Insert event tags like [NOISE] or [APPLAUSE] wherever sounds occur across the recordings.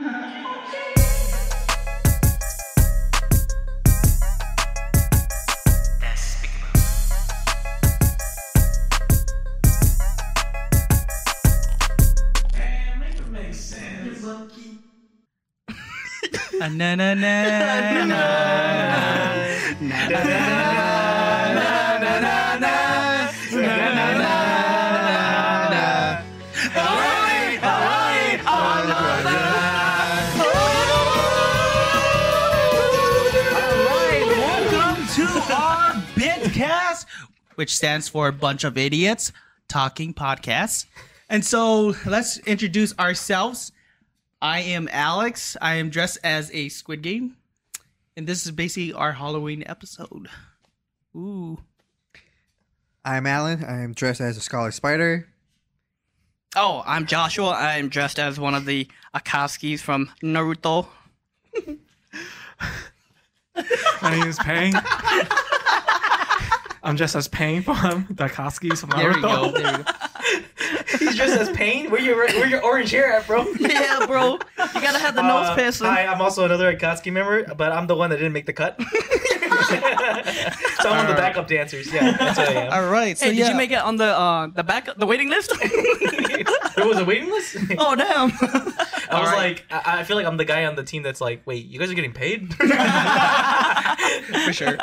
Ah, [LAUGHS] na na na na. [LAUGHS] Welcome which stands for a bunch of idiots talking podcasts. And so let's introduce ourselves. I am Alex. I am dressed as a Squid Game. And this is basically our Halloween episode. Ooh. I'm Alan. I am dressed as a Scarlet Spider. Oh, I'm Joshua. I'm dressed as one of the Akatsuki's from Naruto. My name is Pheng. [LAUGHS] I'm just as Pang from the Koskis from There we go. Naruto. There we go. [LAUGHS] He's just as Pain. Where your where your orange hair at, bro? [LAUGHS] Yeah, bro. You gotta have the nose Uh, piercing. Hi, I'm also another Akatsuki member, but I'm the one that didn't make the cut. [LAUGHS] so I'm one of the backup dancers. Yeah, that's what I am. All right. So hey, yeah. did you make it on the uh the back the waiting list? There was a waiting list. [LAUGHS] oh damn. I was Alright. like, I, I feel like I'm the guy on the team that's like, wait, you guys are getting paid? [LAUGHS] for sure.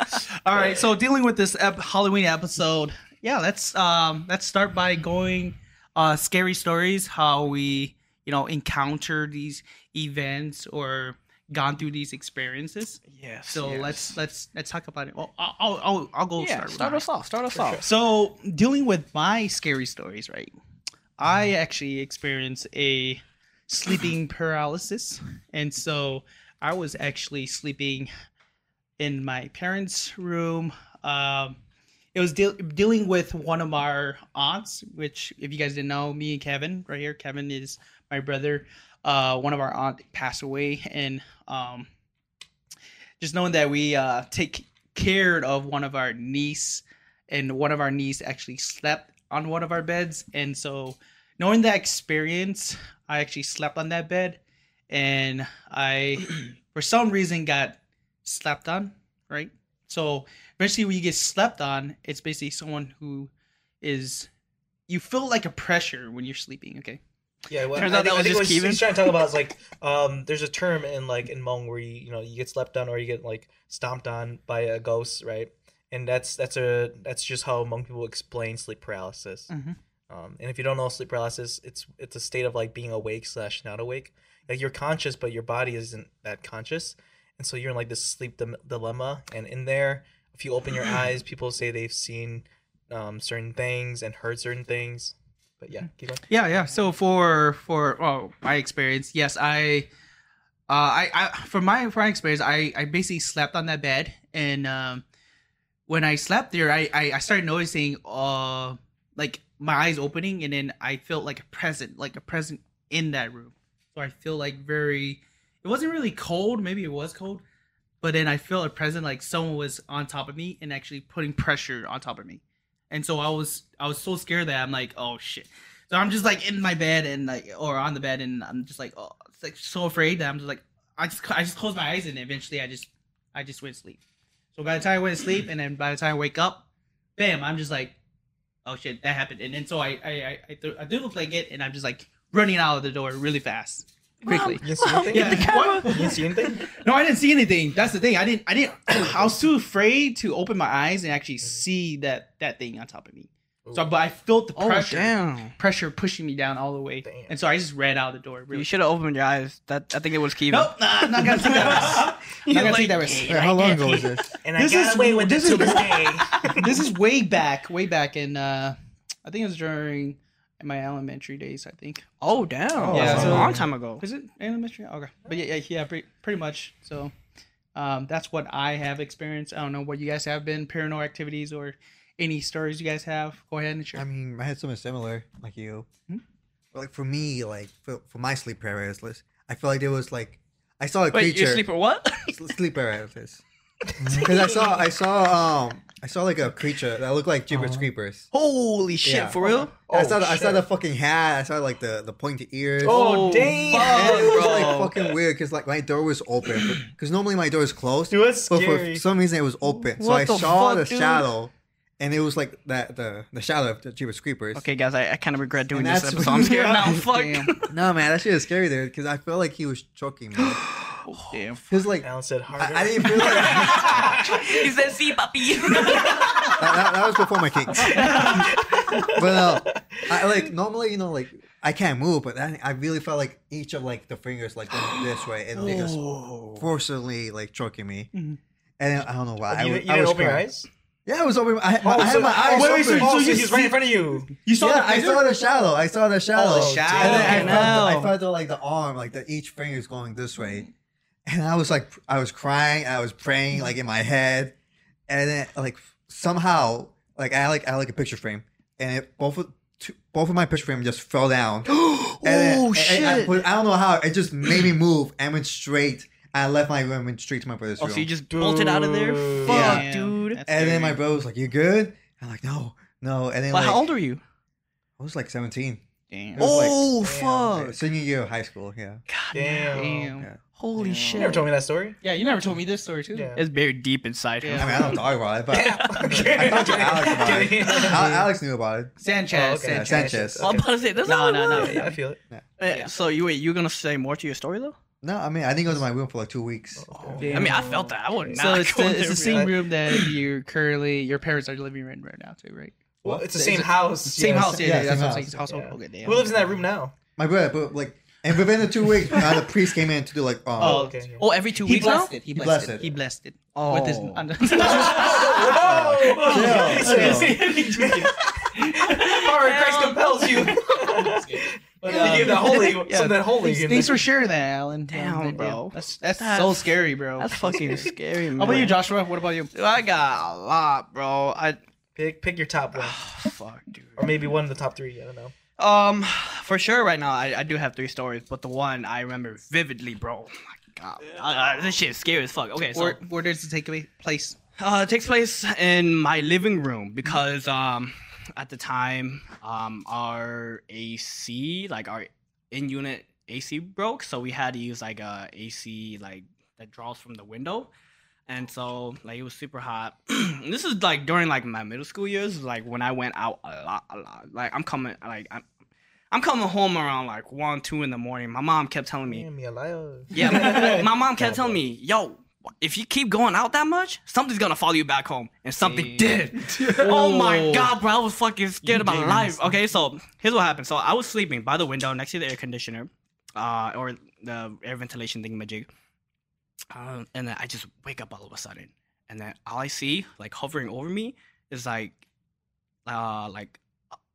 All right, so dealing with this ep- Halloween episode, yeah, let's um let's start by going uh scary stories, how we you know encounter these events or gone through these experiences. yes. So yes. let's let's let's talk about it. Well, I'll I'll, I'll, I'll go yeah, start. with start us off. Start us off. So dealing with my scary stories, right? I actually experienced a sleeping paralysis, and so I was actually sleeping in my parents' room. Um, it was deal dealing with one of our aunts, which, if you guys didn't know, me and Kevin, right here, Kevin is my brother. Uh, one of our aunt passed away, and um, just knowing that we uh, take care of one of our niece, and one of our niece actually slept on one of our beds, and so knowing that experience, I actually slept on that bed, and I, [CLEARS THROAT] for some reason, got slept on. Right. So eventually, when you get slept on, it's basically someone who is you feel like a pressure when you're sleeping. Okay. yeah, well, Turns I out think, that I was think just what Kevin. he's trying to talk about is like, um, there's a term in like in Hmong where you you know you get slept on or you get like stomped on by a ghost, right? And that's that's a that's just how Hmong people explain sleep paralysis. Mhm. Um, and if you don't know sleep paralysis, it's it's a state of like being awake slash not awake. Like you're conscious, but your body isn't that conscious, and so you're in like this sleep dim- dilemma. And in there, if you open your [CLEARS THROAT] eyes, people say they've seen um, certain things and heard certain things. But yeah, keep going. Yeah, yeah. So for for oh, my experience, yes, I, uh, I, I from my from my experience, I I basically slept on that bed, and um, when I slept there, I I, I started noticing uh like my eyes opening, and then I felt like a present, like a present in that room. So I feel like very. It wasn't really cold. Maybe it was cold, but then I felt a present, like someone was on top of me and actually putting pressure on top of me. And so I was I was so scared that I'm like, oh shit. So I'm just like in my bed and like or on the bed and I'm just like oh it's like so afraid that I'm just like I just I just close my eyes and eventually I just I just went to sleep. So by the time I went to sleep and then by the time I wake up, bam, I'm just like, oh shit, that happened. And then so I I I, I, th- I do look like it and I'm just like running out of the door really fast. Quickly. You see anything? Yeah. [LAUGHS] What? You see anything? No, I didn't see anything. That's the thing. I didn't. I didn't. [CLEARS THROAT] I was too afraid to open my eyes and actually see that that thing on top of me. So, but I felt the Oh pressure, damn. pressure pushing me down all the way, Damn. and so I just ran out the door. Really. You should have opened your eyes. That I think it was Kevin. Nope, nah, I'm not gonna take that risk. [LAUGHS] Not gonna take that risk. Wait, how long ago was this? [LAUGHS] And This I got is- away with this it is- to this [LAUGHS] day. this is way back, way back in. uh I think it was during my elementary days. I think. Oh damn. Oh, Yeah, That's so- a long time ago. Was it elementary? Okay, but yeah, yeah, yeah pretty, pretty much. So, um, that's what I have experienced. I don't know what you guys have been paranormal activities or any stories you guys have. Go ahead and share. I mean, I had something similar, like you. Hmm? But like for me, like for, for my sleep paralysis, I felt like there was like I saw a Wait, creature. you sleep or what? [LAUGHS] s- sleep paralysis. [LAUGHS] Because I saw, I saw, um, I saw like a creature that looked like Jeepers Uh-huh. Creepers. Holy shit, Yeah. for real? I saw, the, I saw the fucking hat. I saw like the the pointed ears. Oh, Oh, damn. fuck. It was like fucking weird because like my door was open because normally my door is closed. Dude, that's but for some reason it was open, so I the saw fuck, the dude? shadow, and it was like that the the shadow of the Jeepers Creepers. Okay, guys, I, I kind of regret doing this episode. [LAUGHS] I'm scared now. [LAUGHS] Fuck. Damn. No man, that shit is scary there because I felt like he was choking me. [GASPS] Damn. Cause like Alan said harder. I, I didn't feel like [LAUGHS] he said, "See, puppy." that, that was before my kinks. but uh, I like normally you know like I can't move, but I, I really felt like each of like the fingers like went [GASPS] this way and they just forcibly like choking me. Mhm. And I don't know why. I, you was- you I didn't was open your eyes? Yeah, it was open. I, oh, I Oh, had so- my eyes oh, wait, wait, so, open. Oh, so, you he's right in front of you. You saw yeah, the I saw the shadow. I saw the shadow. Oh, and then I felt, the, I felt the, like the arm, like the each finger's going this way, and I was like, I was crying. I was praying like in my head, and then like somehow, like I had, like I had, like a picture frame, and it both of two, both of my picture frame just fell down. [GASPS] oh then- shit! and I, but I don't know how. It just made me move and went straight. I left my room and went straight to my brother's oh, room. so you just bolted out of there? Fuck, Yeah. dude. That's and then my scary. brother was like, "You good?" I'm like, "No, no." And then But like, how old are you? I was like 17. Damn. It was like- Oh Damn. Like, senior year of high school. Yeah. God Damn. Damn. Yeah. Holy Yeah. shit! You never told me that story. Yeah, you never told me this story too. Yeah. It's buried deep inside him. Yeah. I mean, I don't talk about it, but [LAUGHS] Okay. [LAUGHS] I talked to Alex about it. [LAUGHS] Al- Alex knew about it. Sanchez. Oh, okay. Yeah, Sanchez. Sanchez. I'm about to say this. No, no, no, Yeah, I feel it. Uh, So you wait, you gonna say more to your story though? No, I mean, I didn't go to my room for like two weeks. Okay. I mean, I felt that. I would not. So it's go the, it's the same room that [LAUGHS] you're currently your parents are living in right now too, right? Well, it's the same it- house. [LAUGHS] Same yes. house, yeah, Yeah, yeah, that's same what I'm house. saying. Household. Yeah. Okay, damn. Who lives in that room now? My brother, but like, and within the two weeks, uh, the priest came in to do like, um, Oh, okay. yeah. Oh, every two He weeks now. blessed it. He He blessed blessed it. it. He blessed it. Oh. With his. [LAUGHS] chill, Power of Christ compels you. But, he um, gave that holy, [LAUGHS] yeah, something holy. Thanks, thanks for sharing that, Alan. Damn, Yeah, bro. That's that's, That's- so scary, bro. That's fucking [LAUGHS] scary, man. How about you, Joshua? What about you? I got a lot, bro. I Pick, pick your top one, [SIGHS] fuck, dude. or maybe one of the top three. I don't know. Um, for sure, right now I, I do have three stories, but the one I remember vividly, bro. Oh my god, uh, this shit is scary as fuck. Okay, so Where, where does it take place? Uh, it takes place in my living room because um, at the time um, our AC, like our in-unit AC broke, so we had to use like a AC like that draws from the window, and so like it was super hot. [CLEARS THROAT] this is like during like my middle school years, like when I went out a lot, a lot. Like I'm coming, like I'm, I'm coming home around like one, two in the morning. My mom kept telling me, Damn, yeah, my mom [LAUGHS] kept telling me, "Yo, if you keep going out that much, something's gonna follow you back home," and something did. [LAUGHS] oh my god, bro! I was fucking scared about my life. Okay, so here's what happened. So I was sleeping by the window next to the air conditioner, uh, or the air ventilation thingamajig, uh, and then I just wake up all of a sudden, and then all I see, like hovering over me, is like, uh, like,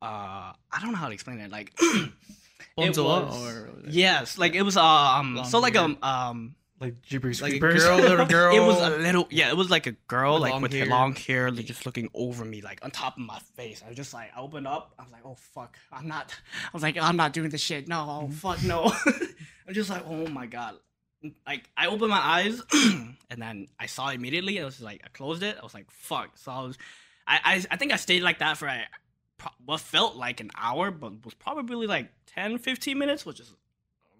uh, I don't know how to explain it. Like, [CLEARS THROAT] Bonzola was- or yes, like it was um, so like um um. Like Jeepers like a Creepers. girl, little [LAUGHS] girl. It was a little, yeah. It was like a girl, With like long with hair. long hair, like, just looking over me, like on top of my face. I was just like, I opened up. I was like, oh fuck, I'm not. [LAUGHS] I was like, I'm not doing this shit. No, oh, Mm-hmm. fuck, no. [LAUGHS] I'm just like, oh my god. Like I opened my eyes, [CLEARS THROAT] and then I saw it immediately. I was like, I closed it. I was like, fuck. So I was, I, I, I think I stayed like that for a, pro- what felt like an hour, but was probably like 10, 15 minutes, which is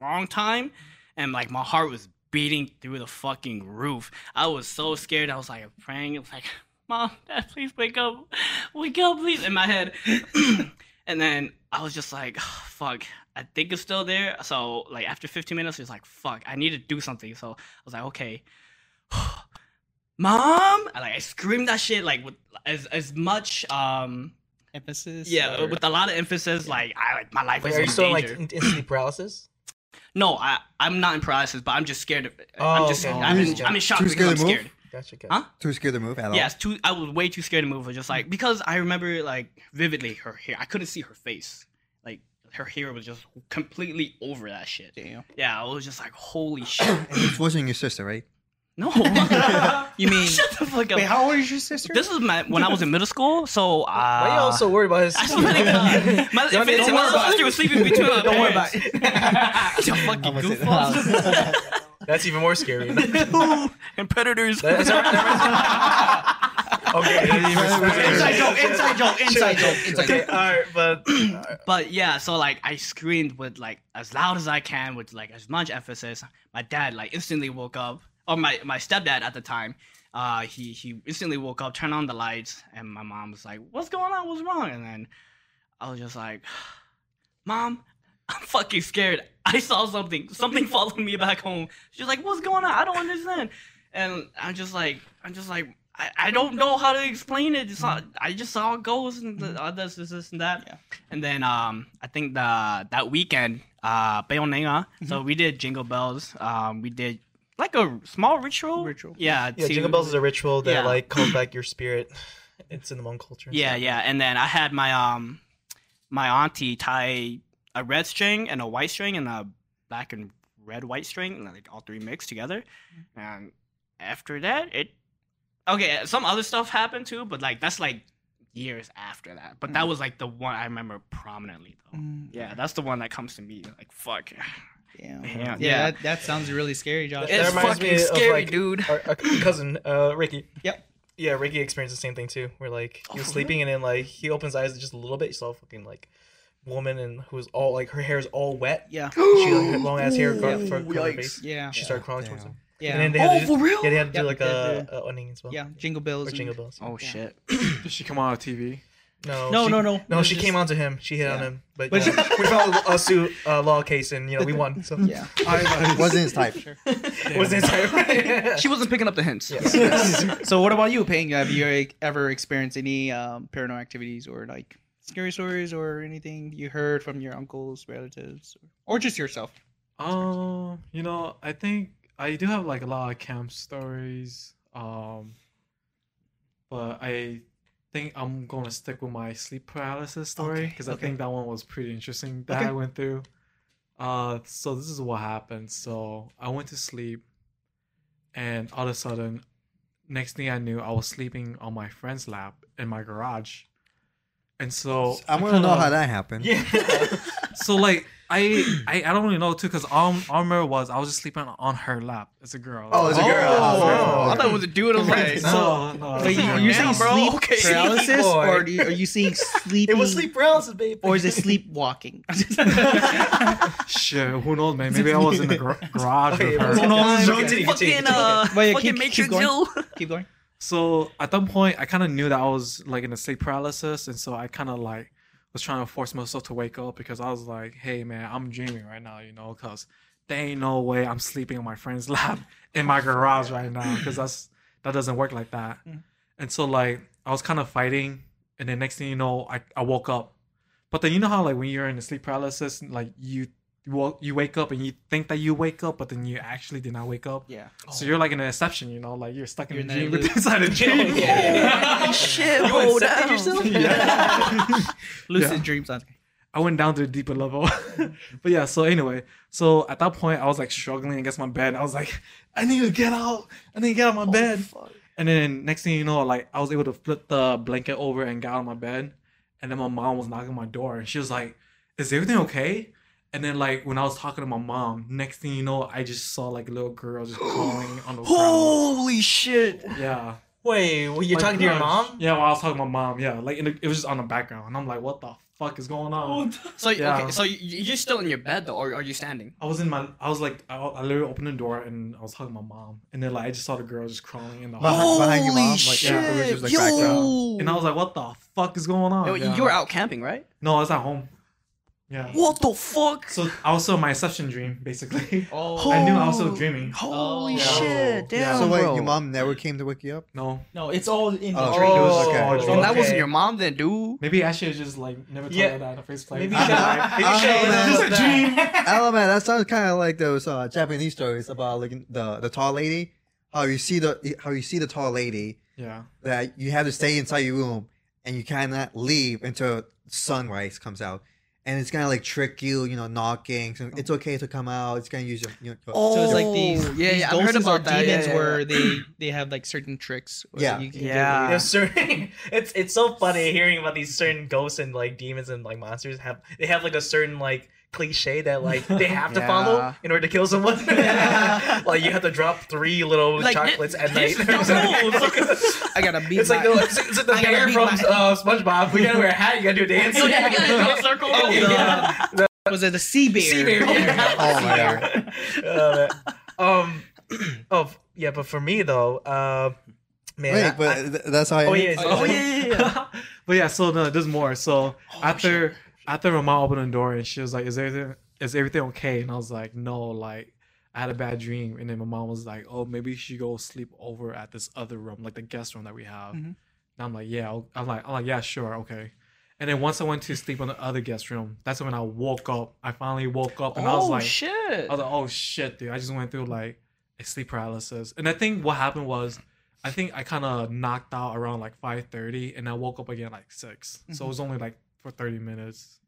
a long time. And like my heart was beating through the fucking roof. I was so scared. I was like praying. It was like, Mom, Dad, please wake up. Wake up, please, in my head. [CLEARS THROAT] and then I was just like, fuck, I think it's still there. So like after 15 minutes, it was like, fuck, I need to do something. So I was like, okay. [SIGHS] Mom, I, like I screamed that shit like with as as much um emphasis. yeah or- with a lot of emphasis like I like my life Wait, is are in you still danger. like in, in sleep paralysis? No, I I'm not in paralysis, but I'm just scared of it. Oh, I'm just okay. I'm, in, Gotcha. I'm in shock Too because I'm scared to move? scared. Gotcha. gotcha. Huh? Too scared to move at all. Yes, too. I was way too scared to move. I was just like because I remember like vividly her hair. I couldn't see her face. Like her hair was just completely over that shit. Damn. Yeah, I was just like holy shit. And this wasn't your sister, right? No. [LAUGHS] You mean? [LAUGHS] Shut the fuck up. Wait, how old is your sister? this is my when I was in middle school. So uh, Why are you all so worried about his? I swear to God. My, if anything, my worry about sister it. was sleeping between my Don't worry about parents. [LAUGHS] You fucking I'm gonna sit goofballs. That's even more scary. and predators. That's- Okay, inside joke, inside joke, inside joke, inside Okay, joke. all right, but But yeah, so like I screamed with like as loud as I can with like as much emphasis. My dad like instantly woke up, or my my stepdad at the time. Uh, he he instantly woke up, turned on the lights, and my mom was like, "What's going on? What's wrong?" And then I was just like, [SIGHS] "Mom, I'm fucking scared. I saw something. Something [LAUGHS] followed me back home." She's like, "What's going on? I don't understand." And I'm just like, I'm just like. I, I don't know how to explain it. It's not, I just saw goes and the, uh, this, this, this, and that. Yeah. And then um, I think the that weekend, uh, Bayonega. So we did Jingle Bells. Um, we did like a small ritual. Ritual. Yeah. yeah, to- Jingle Bells is a ritual that Yeah. like calls [CLEARS THROAT] back your spirit. It's in the Hmong culture. Yeah, stuff. yeah. And then I had my um, my auntie tie a red string and a white string and a black and red white string, and like all three mixed together. And after that, it okay. Some other stuff happened too, but like that's like years after that. But that was like the one I remember prominently though. Mm, Yeah, that's the one that comes to me. Like fuck. Yeah. Yeah. Yeah. Yeah. That, that sounds really scary, Josh. That It's reminds fucking me of, scary, like, dude. Our, our cousin, uh, Ricky. Yep. Yeah, Ricky experienced the same thing too. Where like he was sleeping and then like he opens his eyes just a little bit. He saw a fucking like woman and who was all like her hair is all wet. Yeah. She like, had [GASPS] long ass hair for, Ooh, for, for her face. Yeah. She started crawling towards him. Yeah. And then they had Oh, to, for real? Yeah, they had to Yep, do like they a, had a onion as well. yeah. Jingle bells. Or jingle bells. Oh shit. [COUGHS] Did she come on TV? No, No, she, no, no. No, No, she just- came onto him. She hit on him, but, But you know, [LAUGHS] we filed a suit uh, law case, and you know we won. So Yeah. It wasn't his type. it was inside. [LAUGHS] She wasn't picking up the hints. [LAUGHS] so what about you, Pheng? Have you ever experienced any um, paranormal activities or like scary stories or anything you heard from your uncles, relatives, or just yourself? Um, you know, I think I do have like a lot of camp stories. Um, but I think I'm gonna stick with my sleep paralysis story Okay, because I okay. think that one was pretty interesting that Okay. I went through. Uh, so this is what happened. So I went to sleep, and all of a sudden, next thing I knew, I was sleeping on my friend's lap in my garage. And so I want to know how that happened. yeah. [LAUGHS] so like I, I I don't really know too because all, all I remember was I was just sleeping on her lap as a girl. Oh, as a girl. Oh, I thought it was a dude. I was like, no, no. Wait, it's you- not. you're saying bro. sleep Okay. paralysis, or do you, are you seeing sleep? [LAUGHS] It was sleep paralysis, babe. or is it sleepwalking? [LAUGHS] Shit, who knows, man? Maybe I was in the gar- [LAUGHS] garage Okay, with her. Who knows? Continue, continue, fucking uh, But yeah, fucking keep- keep Matrix going. Keep going. So at that point, I kind of knew that I was like in a sleep paralysis, and so I kind of like was trying to force myself to wake up because I was like, "Hey, man, I'm dreaming right now," you know, because there ain't no way I'm sleeping on my friend's [LAUGHS] lap in my garage right now because that's that doesn't work like that. Mm. And so like I was kind of fighting, and then next thing you know, I I woke up. But then you know how like when you're in a sleep paralysis, like you you woke- you wake up and you think that you wake up, but then you actually did not wake up. Yeah. So you're like in an inception, you know, like you're stuck in You're a in that dream loop. [LAUGHS] inside a [LAUGHS] dream. yeah. Shit, You hold accepted down. yourself? Lucid Yeah. dreams. On. I went down to a deeper level. [LAUGHS] but yeah, so anyway, so at that point I was like struggling against my bed. I was like, I need to get out. I need to get out of my bed. Fuck. And then next thing you know, like I was able to flip the blanket over and get out of my bed. And then my mom was knocking on my door and she was like, Is everything okay? And then like when I was talking to my mom, next thing you know, I just saw like a little girl just [GASPS] crawling on the ground. Holy shit. Yeah. Wait, well, you're talking to your mom? Yeah, while I was talking to my mom. Yeah, like in the, it was just on the background, and I'm like, "What the fuck is going on?" So Yeah. okay, so you- you're still in your bed though, or are you standing? I was in my, I was like, I, I literally opened the door and I was talking to my mom, and then like I just saw the girl just crawling in the Behind, hall, behind your mom, Holy like yeah, it was just like Yo. background. and I was like, "What the fuck is going on?" Yo, Yeah. You were out camping, right? No, I was at home. Yeah. What the fuck? So I was still in my inception dream, basically. [LAUGHS] Oh. I knew I was still dreaming. Holy Oh. shit! Damn, Yeah. So wait, bro. your mom never came to wake you up? No, No, it's all in the Oh, dream. it was Oh, okay. all So dream. that Okay. wasn't your mom then, dude. maybe I should just like never told Yeah. her that in the first place. Maybe I you should. don't- Maybe you I should. don't know, end man. with that. I don't know, man. That sounds kind of like those uh, Japanese stories about like the the tall lady. How you see the how you see the tall lady yeah. that you have to stay inside your room and you cannot leave until sunrise comes out. And it's gonna like trick you, you know, knocking. So it's oh. okay to come out. It's gonna use your. your your- Oh, So it's like these, oh. yeah, these yeah, I've heard about that. Yeah, demons yeah, where they [CLEARS THROAT] they have like certain tricks. where Yeah. you can Yeah. There's certain. [LAUGHS] It's it's so funny hearing about these certain ghosts and like demons and like monsters have they have like a certain like cliche that like they have to [LAUGHS] Yeah. follow in order to kill someone. [LAUGHS] [LAUGHS] like you have to drop three little Like, chocolates at night. this is the rules. I gotta beat It's like my- the, it's, it's like the I bear from my- uh, SpongeBob. We gotta wear a hat. You gotta do a dance. Oh, yeah, you gotta draw a circle. Oh, Yeah. yeah. was it the sea bear? Sea bear. Oh my god. Uh, um. Oh yeah, but for me though, uh, man. Wait, I- but I- th- that's how I. Oh, yeah, Oh yeah, yeah, yeah. but yeah, so no, there's more. So Oh, after after my mom opened the door and she was like, "Is everything is everything okay?" And I was like, "No, like I had a bad dream." And then my mom was like, "Oh, maybe you should go sleep over at this other room, like the guest room that we have." Mhm. And I'm like, "Yeah." I'll- I'm like, "I'm like, yeah, sure, okay." And then once I went to sleep on the other guest room, that's when I woke up. I finally woke up and I was oh like, shit! I was like, oh shit, dude. I just went through like a sleep paralysis. And I think what happened was I think I kind of knocked out around like 5:30 and I woke up again like 6. So it was only like for 30 minutes.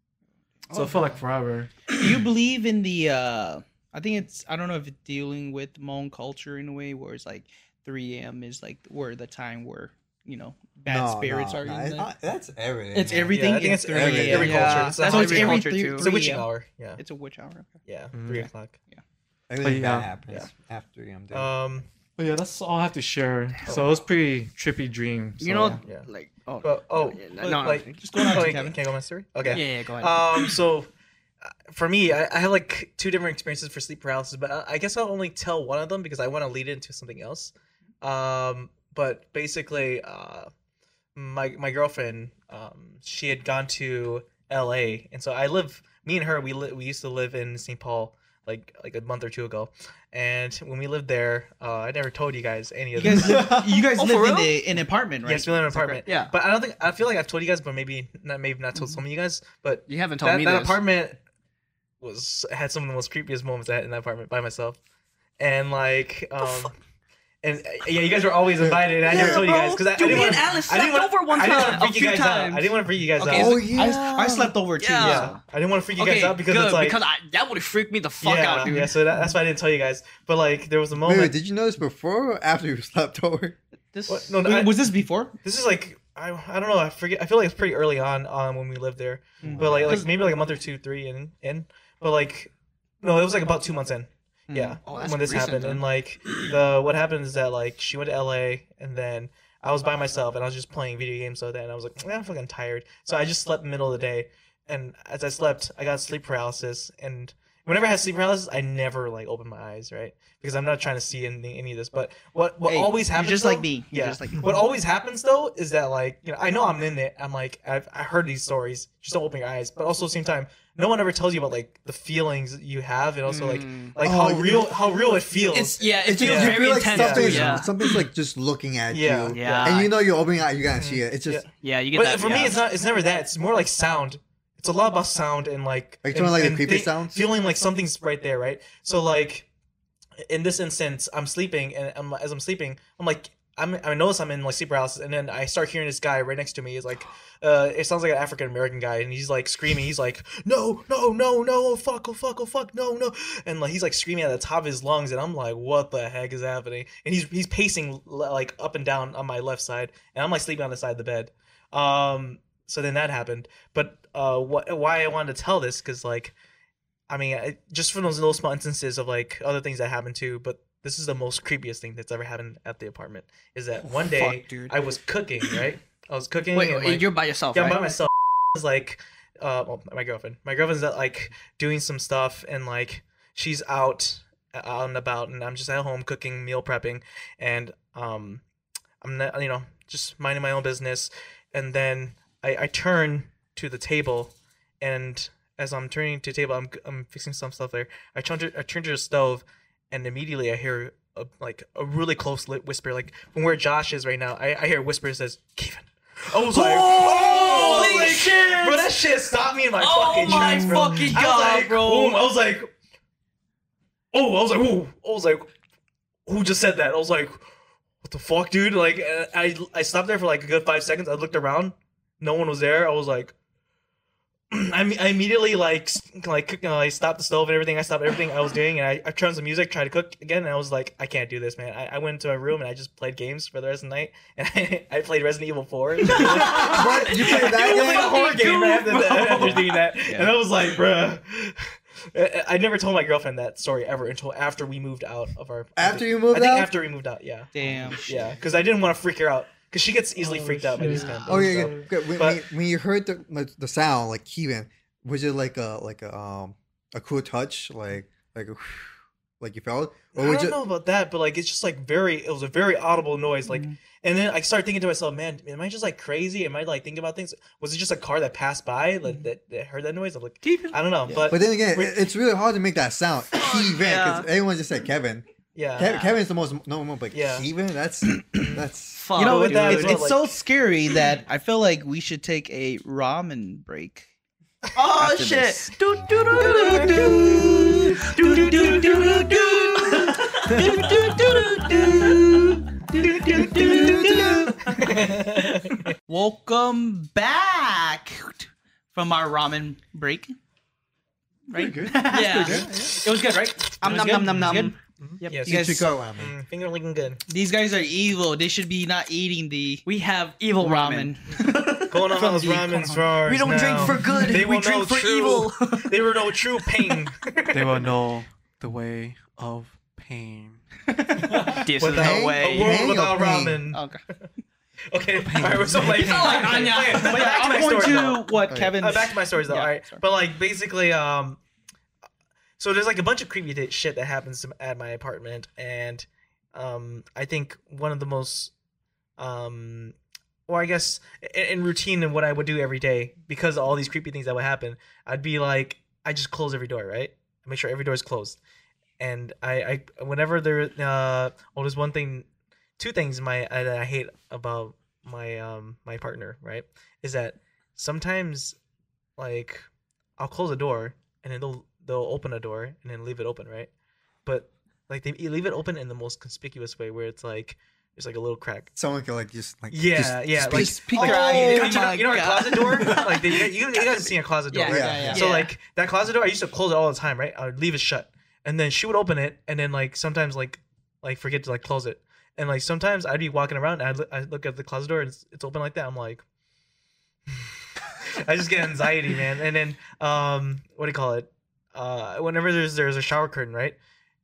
So Oh, it felt like forever. Do you believe in the? uh I think it's. I don't know if it's dealing with Hmong culture in a way where it's like 3 a.m. is like where the time where you know bad No, spirits no, are. no, it's not- that's everything. it's everything. Yeah, I think in it's 3 every- a.m. every Yeah, culture. It's that's every every culture three- too. It's a witching 3 a.m. hour. Yeah, It's a witch hour. okay. yeah, Mhm. three Okay. o'clock. Everything But yeah, bad happens yeah. after I'm dead. Um, But yeah, that's all I have to share. So it was pretty trippy dream. you know, yeah. like oh, but oh, yeah, no, no, like, Just [CLEARS THROAT] going on oh, to Kevin. can I go my story? Okay. yeah, go ahead. Um, [LAUGHS] so uh, for me, I, I have like two different experiences for sleep paralysis, but I, I guess I'll only tell one of them because I want to lead it into something else. Um, but basically, uh, my my girlfriend, um, she had gone to L.A. and so I live. Me and her, we li- we used to live in St. Paul like like a month or two ago, and when we lived there, uh, I never told you guys any of guys, this. live, you guys [LAUGHS] Oh, live for in real? the in an apartment, right? Yes, we live in an Is that correct? apartment. yeah, But I don't think I feel like I've told you guys, but maybe not. Maybe not told some of you guys. But you haven't told that, me that this. apartment was had some of the most creepiest moments I had in that apartment by myself, and like um. And uh, yeah, you guys were always invited. And I never Yeah, told you guys because I, I didn't want. and Alice I didn't want over one I didn't time, want to a freak you few guys out. times. I didn't want to freak you guys Okay, out. oh yeah. I, I slept over too. Yeah. yeah, I didn't want to freak you okay, guys out because good, it's like because I, that would freak me the fuck yeah, out, dude. yeah. So that, that's why I didn't tell you guys. But like, there was a moment. wait, did you know this before or after you [LAUGHS] slept over? This, What? No, no, Wait, I- was this before? this is like I, I don't know. I forget. I feel like it's pretty early on um, when we lived there, Mm. but like like maybe like a month or two, three in in. But like, no, it was like about two months in. Yeah, Oh, that's when this recent, happened, then. and like the what happened is that like she went to L.A. and then I was by myself and I was just playing video games. So then I was like, "Eh, I'm fucking tired. So I just slept in the middle of the day, and as I slept, I got sleep paralysis. And whenever I have sleep paralysis, I never like open my eyes, right? Because I'm not trying to see any, any of this. But what what Hey, always you're happens, just though- like me. You're yeah. just like me. What always happens though is that like you know I know I'm in it. I'm like I've I heard these stories. Just don't open your eyes. But also at the same time, no one ever tells you about like the feelings you have and also like Mm. like Oh, how you- real how real it feels. it's yeah, it It's feels just, you very feel like intense. something's, yeah. something's like just looking at Yeah. you. Yeah. And you know you're opening your eye, you're gonna see it. It's just yeah, you get but that. for yeah. me, it's not. It's never that. It's more like sound. It's a lot about sound and like. Are you talking and- like the and creepy thi- sounds? Feeling like something's right there, right? So like, in this instance, I'm sleeping, and I'm, as I'm sleeping, I'm like, I'm, I notice I'm in like sleep paralysis, and then I start hearing this guy right next to me. Is like, uh, it sounds like an African American guy, and he's like screaming. He's like, no, no, no, no, oh fuck, oh fuck, oh fuck, no, no, and like he's like screaming at the top of his lungs, and I'm like, what the heck is happening? And he's he's pacing like up and down on my left side, and I'm like sleeping on the side of the bed. Um, so then that happened, but uh, what why I wanted to tell this because like, I mean, I, just from those little small instances of like other things that happened too, but this is the most creepiest thing that's ever happened at the apartment. Is that one day Fuck, dude. I was cooking, right? I was cooking. Wait, and, like- you're by yourself, yeah, I'm by myself. Is like, uh, well, my girlfriend. My girlfriend's at, like doing some stuff, and like she's out, uh, out and about, and I'm just at home cooking, meal prepping, and um, I'm not, you know, just minding my own business, and then I, I turn to the table, and as I'm turning to the table, I'm I'm fixing some stuff there. I turn to I turn to the stove, and immediately I hear a, like a really close lit whisper, like from where Josh is right now. I, I hear a whisper that says, "Kevin." I was like, Holy "Oh, like, shit! bro, that shit stopped me in my Oh fucking my tracks, bro. fucking I was like, bro. boom, I was like, oh, I was like, oh, I was like, who just said that? I was like, what the fuck, dude? Like, uh, I I stopped there for like a good five seconds. I looked around, no one was there. I was like, I, I immediately like s- like cook- uh, I stopped the stove and everything. I stopped everything I was doing, and I, I turned some music, tried to cook again, and I was like, I can't do this, man. I, I went into my room and I just played games for the rest of the night, [LAUGHS] and I, I played Resident Evil Four. [LAUGHS] it What? You played that was like a horror game right after, that, [LAUGHS] after doing that, Yeah. and I was like, bruh. I I never told my girlfriend that story ever until after we moved out of our. After you moved I think out? after we moved out, yeah, Damn. yeah, because I didn't want to freak her out because she gets easily Oh, freaked out by these kind of things. Oh yeah, so- yeah. Good. When, But- when, when you heard the the, the sound like Kevin, was it like a like a um a cool touch like like a, [SIGHS] like you felt it? I or don't it know about that, but like it's just like very. It was a very audible noise, like. And then I started thinking to myself, man, am I just like crazy? Am I like thinking about things? Was it just a car that passed by like, that, that heard that noise? I'm like, I don't know, but, But then again, Wait. it- it's really hard to make that sound. [COUGHS] Kevin, because yeah. everyone just said Kevin. Yeah, Kev- Kevin's the most normal, but Yeah. Kevin, that's [CLEARS THROAT] that's. Fuck. You know, with it- that it's, it's so scary that I feel like we should take a ramen break. oh after shit. this. Do, do, do, do, do. Do, do, do, do, do, do. Do, do, do, do. Do, do, do, do, do. Welcome back from our ramen break. Right? good. Yeah. It was good, right? Um, It was nom, good. nom, It was nom. Yep. Yes. You guys- Ichiraku ramen. Mm, finger licking good. these guys are evil. They should be not eating the We have evil ramen. ramen. [LAUGHS] Kono From House Ramen Konoha. stars. We don't drink for good. They we drink for true- evil. [LAUGHS] they will know true pain. They will know the way of pain. [LAUGHS] this Without is Pain? no way. a world Pain without pain? ramen. Okay. Okay, all right, we're so like, You sound like Anya. But But back to I'm my going story, to what Kevin. Uh, back to my stories though. Yeah, all right, sorry. but like basically, um, so there's like a bunch of creepy shit that happens at my apartment, and um, I think one of the most, um, or I guess in, in routine and what I would do every day because of all these creepy things that would happen, I'd be like, I just close every door, right? I make sure every door is closed, and I, I whenever there, uh, well, there's one thing, two things my uh, that I hate about my um my partner, right, is that sometimes like I'll close a door and they'll they'll open a door and then leave it open, right? But like they leave it open in the most conspicuous way where it's like there's like a little crack. Someone can like just like Yeah, just, yeah, just like- Just peek Like, their eye you, know, you know, you know a closet door? [LAUGHS] like they, you, you guys have seen a closet door, Yeah, right? yeah, yeah. So like that closet door, I used to close it all the time, right? I would leave it shut, and then she would open it, and then like sometimes like like forget to like close it, and like sometimes I'd be walking around, and I'd, look- I'd look at the closet door, and it's, it's open like that. I'm like, [SIGHS] I just get anxiety, man. And then um, what do you call it? Uh, whenever there's there's a shower curtain, right?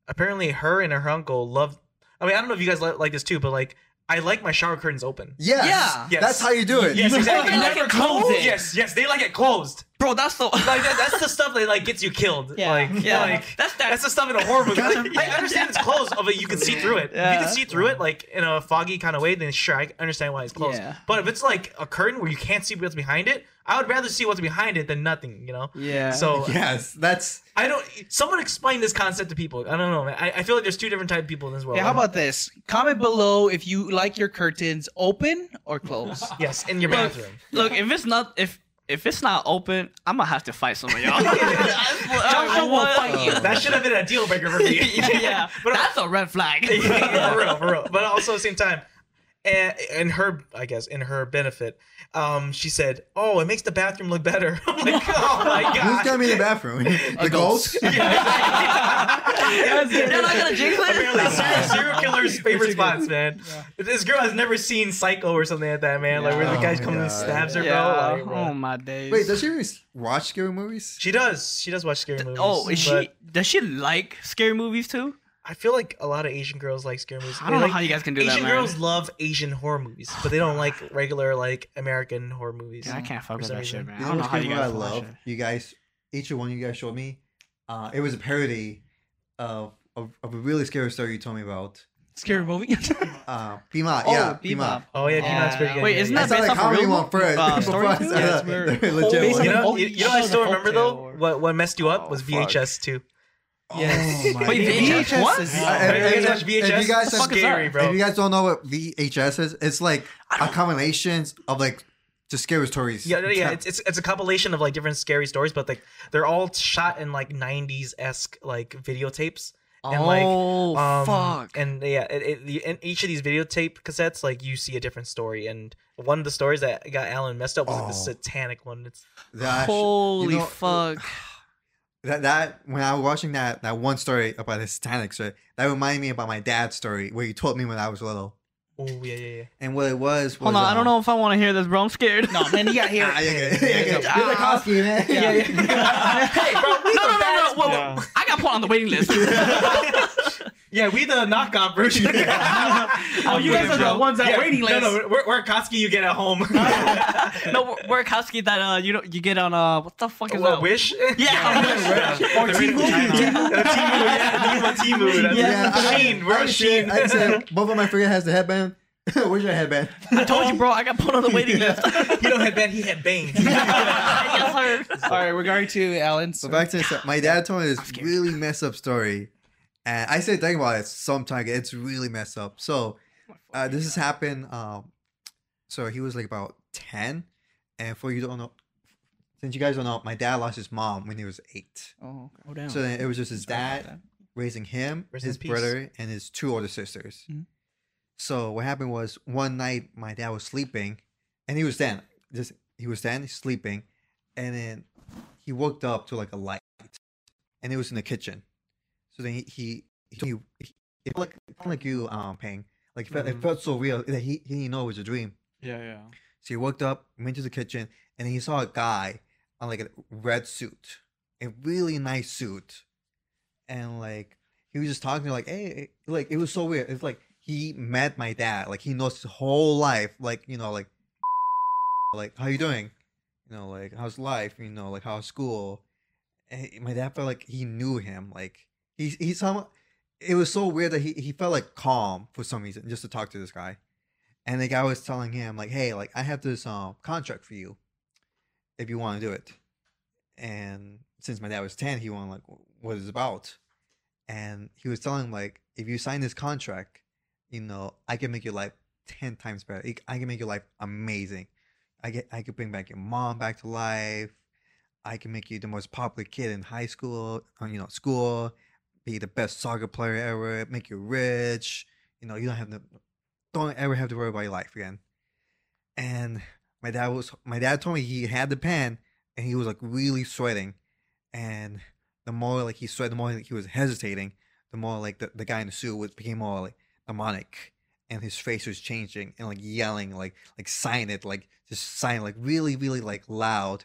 Apparently, her and her uncle love. I mean, I don't know if you guys li- like this too, but like I like my shower curtains open. yes, Yeah. Yes. that's how you do it. Yes, exactly. You Like never it closed? it. Yes, yes, they like it closed. Bro, that's the Like that, that's the stuff that like gets you killed. Yeah. Like, Yeah. like that's that. that's the stuff in a horror movie. Like, I understand it's closed, but you can see through it. If you can see through it, like in a foggy kind of way, then sure, I understand why it's closed. Yeah. But if it's like a curtain where you can't see what's behind it, I would rather see what's behind it than nothing. You know. Yeah. So Yes, that's I don't. Someone explain this concept to people. I don't know. Man. I, I feel like there's two different type of people in this world. Okay, how about this? Comment below if you like your curtains open or closed. yes in your Look, bathroom? Look, if it's not if if it's not open, I'm gonna have to fight some of y'all. [LAUGHS] [LAUGHS] Joshua will fight you. That should have been a deal breaker for me. [LAUGHS] yeah, But- that's a red flag. for real, for real. But also at the same time, and in her, I guess, in her benefit, um, she said, "Oh, it makes the bathroom look better." [LAUGHS] I'm like, oh my [LAUGHS] who's god. gonna be in the bathroom? the ghost. [LAUGHS] ghost. They're not gonna jinx Apparently, it. serial, serial killer's favorite spots, man. This girl has never seen Psycho or something like that, man. Like where the Yeah. guy Oh comes and stabs her, Yeah. bro. Like, oh my days. Wait, does she even watch scary movies? She does. She does watch scary movies. oh, is but she? Does she like scary movies too? I feel like a lot of Asian girls like scary movies. I don't know like- how you guys can do Asian that, man. girls love Asian horror movies, but they don't like [SIGHS] regular like American horror movies. Yeah, I can't fuck For with some that shit, man. You I don't know which how you scary movie I love? it. You guys, each one you guys showed me. Uh, it was a parody of, of, of a really scary story you told me about. Scary movie. [LAUGHS] Uh, Pee Mak, Oh, yeah, Pee Mak. Oh yeah, Peanut's pretty good. Wait, isn't that based the off a real one first. uh, story I too? saw Yeah, it's weird. [LAUGHS] legit. You know, you, you know I still remember though? What what messed you up Oh, was. VHS too. Yes. Oh my Wait, God. VHS? What? is- I- Have and- you guys VHS? If you guys It's have, scary, if you guys don't know what VHS is, it's like a combination of like just scary stories. Yeah, yeah, it's, it's it's a compilation of like different scary stories, but like they're all shot in like '90s esque like videotapes, And, like, oh Um, fuck! And yeah, it, it, in each of these videotape cassettes, like you see a different story. And one of the stories that got Alan messed up was like the Oh. satanic one. It's That Holy you know, fuck! [SIGHS] That that when I was watching that that one story about the satanic story, that reminded me about my dad's story where he told me when I was little. oh yeah, yeah, yeah. And what it was was Hold on, I don't um, know if I want to hear this, bro. I'm scared. No, man, you got here. [LAUGHS] Ah, you're good. You're good. Ah. You're the Kowski, man. Yeah, yeah. [LAUGHS] hey, bro, we no, no, the no, no. baddest- Whoa, Yeah. I got put on the waiting list. [LAUGHS] Yeah, we the knockoff version. [LAUGHS] [LAUGHS] Oh, you guys are the ones that yeah, waiting list. No, no, we're, we're Koski you get at home. [LAUGHS] no, we're Kowski that uh, you know, you get on uh, what the fuck is What, that? Wish? Yeah. Or Temu. Timu, yeah, Temu. That's Yeah, I- Shein. We're Shein. I said both of my friends has the headband. Where's your headband? I told you, bro. I got put on the waiting list. he don't have bad, he had bang. yes, sir. All right, we're going to Alan. So back to my dad told me this really messed up story, and I say think about it sometime. It's really messed up. So uh, this has happened. Um, so he was like about ten, and for you don't know, since you guys don't know, my dad lost his mom when he was eight. Oh, okay. Oh damn. So then it was just his Sorry dad raising him, Rest his brother, and his two older sisters. Mhm. So what happened was one night my dad was sleeping, and he was then just he was then sleeping, and then he woke up to like a light, and it was in the kitchen. So then he he, he, he it felt like it felt like you um Pheng like it felt, it Mhm. felt so real that he he didn't know it was a dream. Yeah, yeah. So he woke up, went to the kitchen, and he saw a guy on like a red suit, a really nice suit, and like he was just talking to like, hey, like it was so weird. It's like he met my dad, like he knows his whole life, like you know, like [LAUGHS] like how you doing, you know, like how's life, you know, like how's school. And my dad felt like he knew him, like he he some. It was so weird that he, he felt like calm for some reason just to talk to this guy. And the guy was telling him like, "Hey, like I have this um contract for you, if you want to do it." And since my dad was ten, he wanted like, "What is about?" And he was telling him like, "If you sign this contract, you know, I can make your life ten times better. I can make your life amazing. I get I could bring back your mom back to life. I can make you the most popular kid in high school, you know, school. Be the best soccer player ever. Make you rich. You know, you don't have to don't ever have to worry about your life again. And my dad was my dad told me he had the pen and he was like really sweating. And the more like he sweat, the more like, he was hesitating, the more like the, the guy in the suit was became more like demonic and his face was changing and like yelling like like sign it like just sign like really really like loud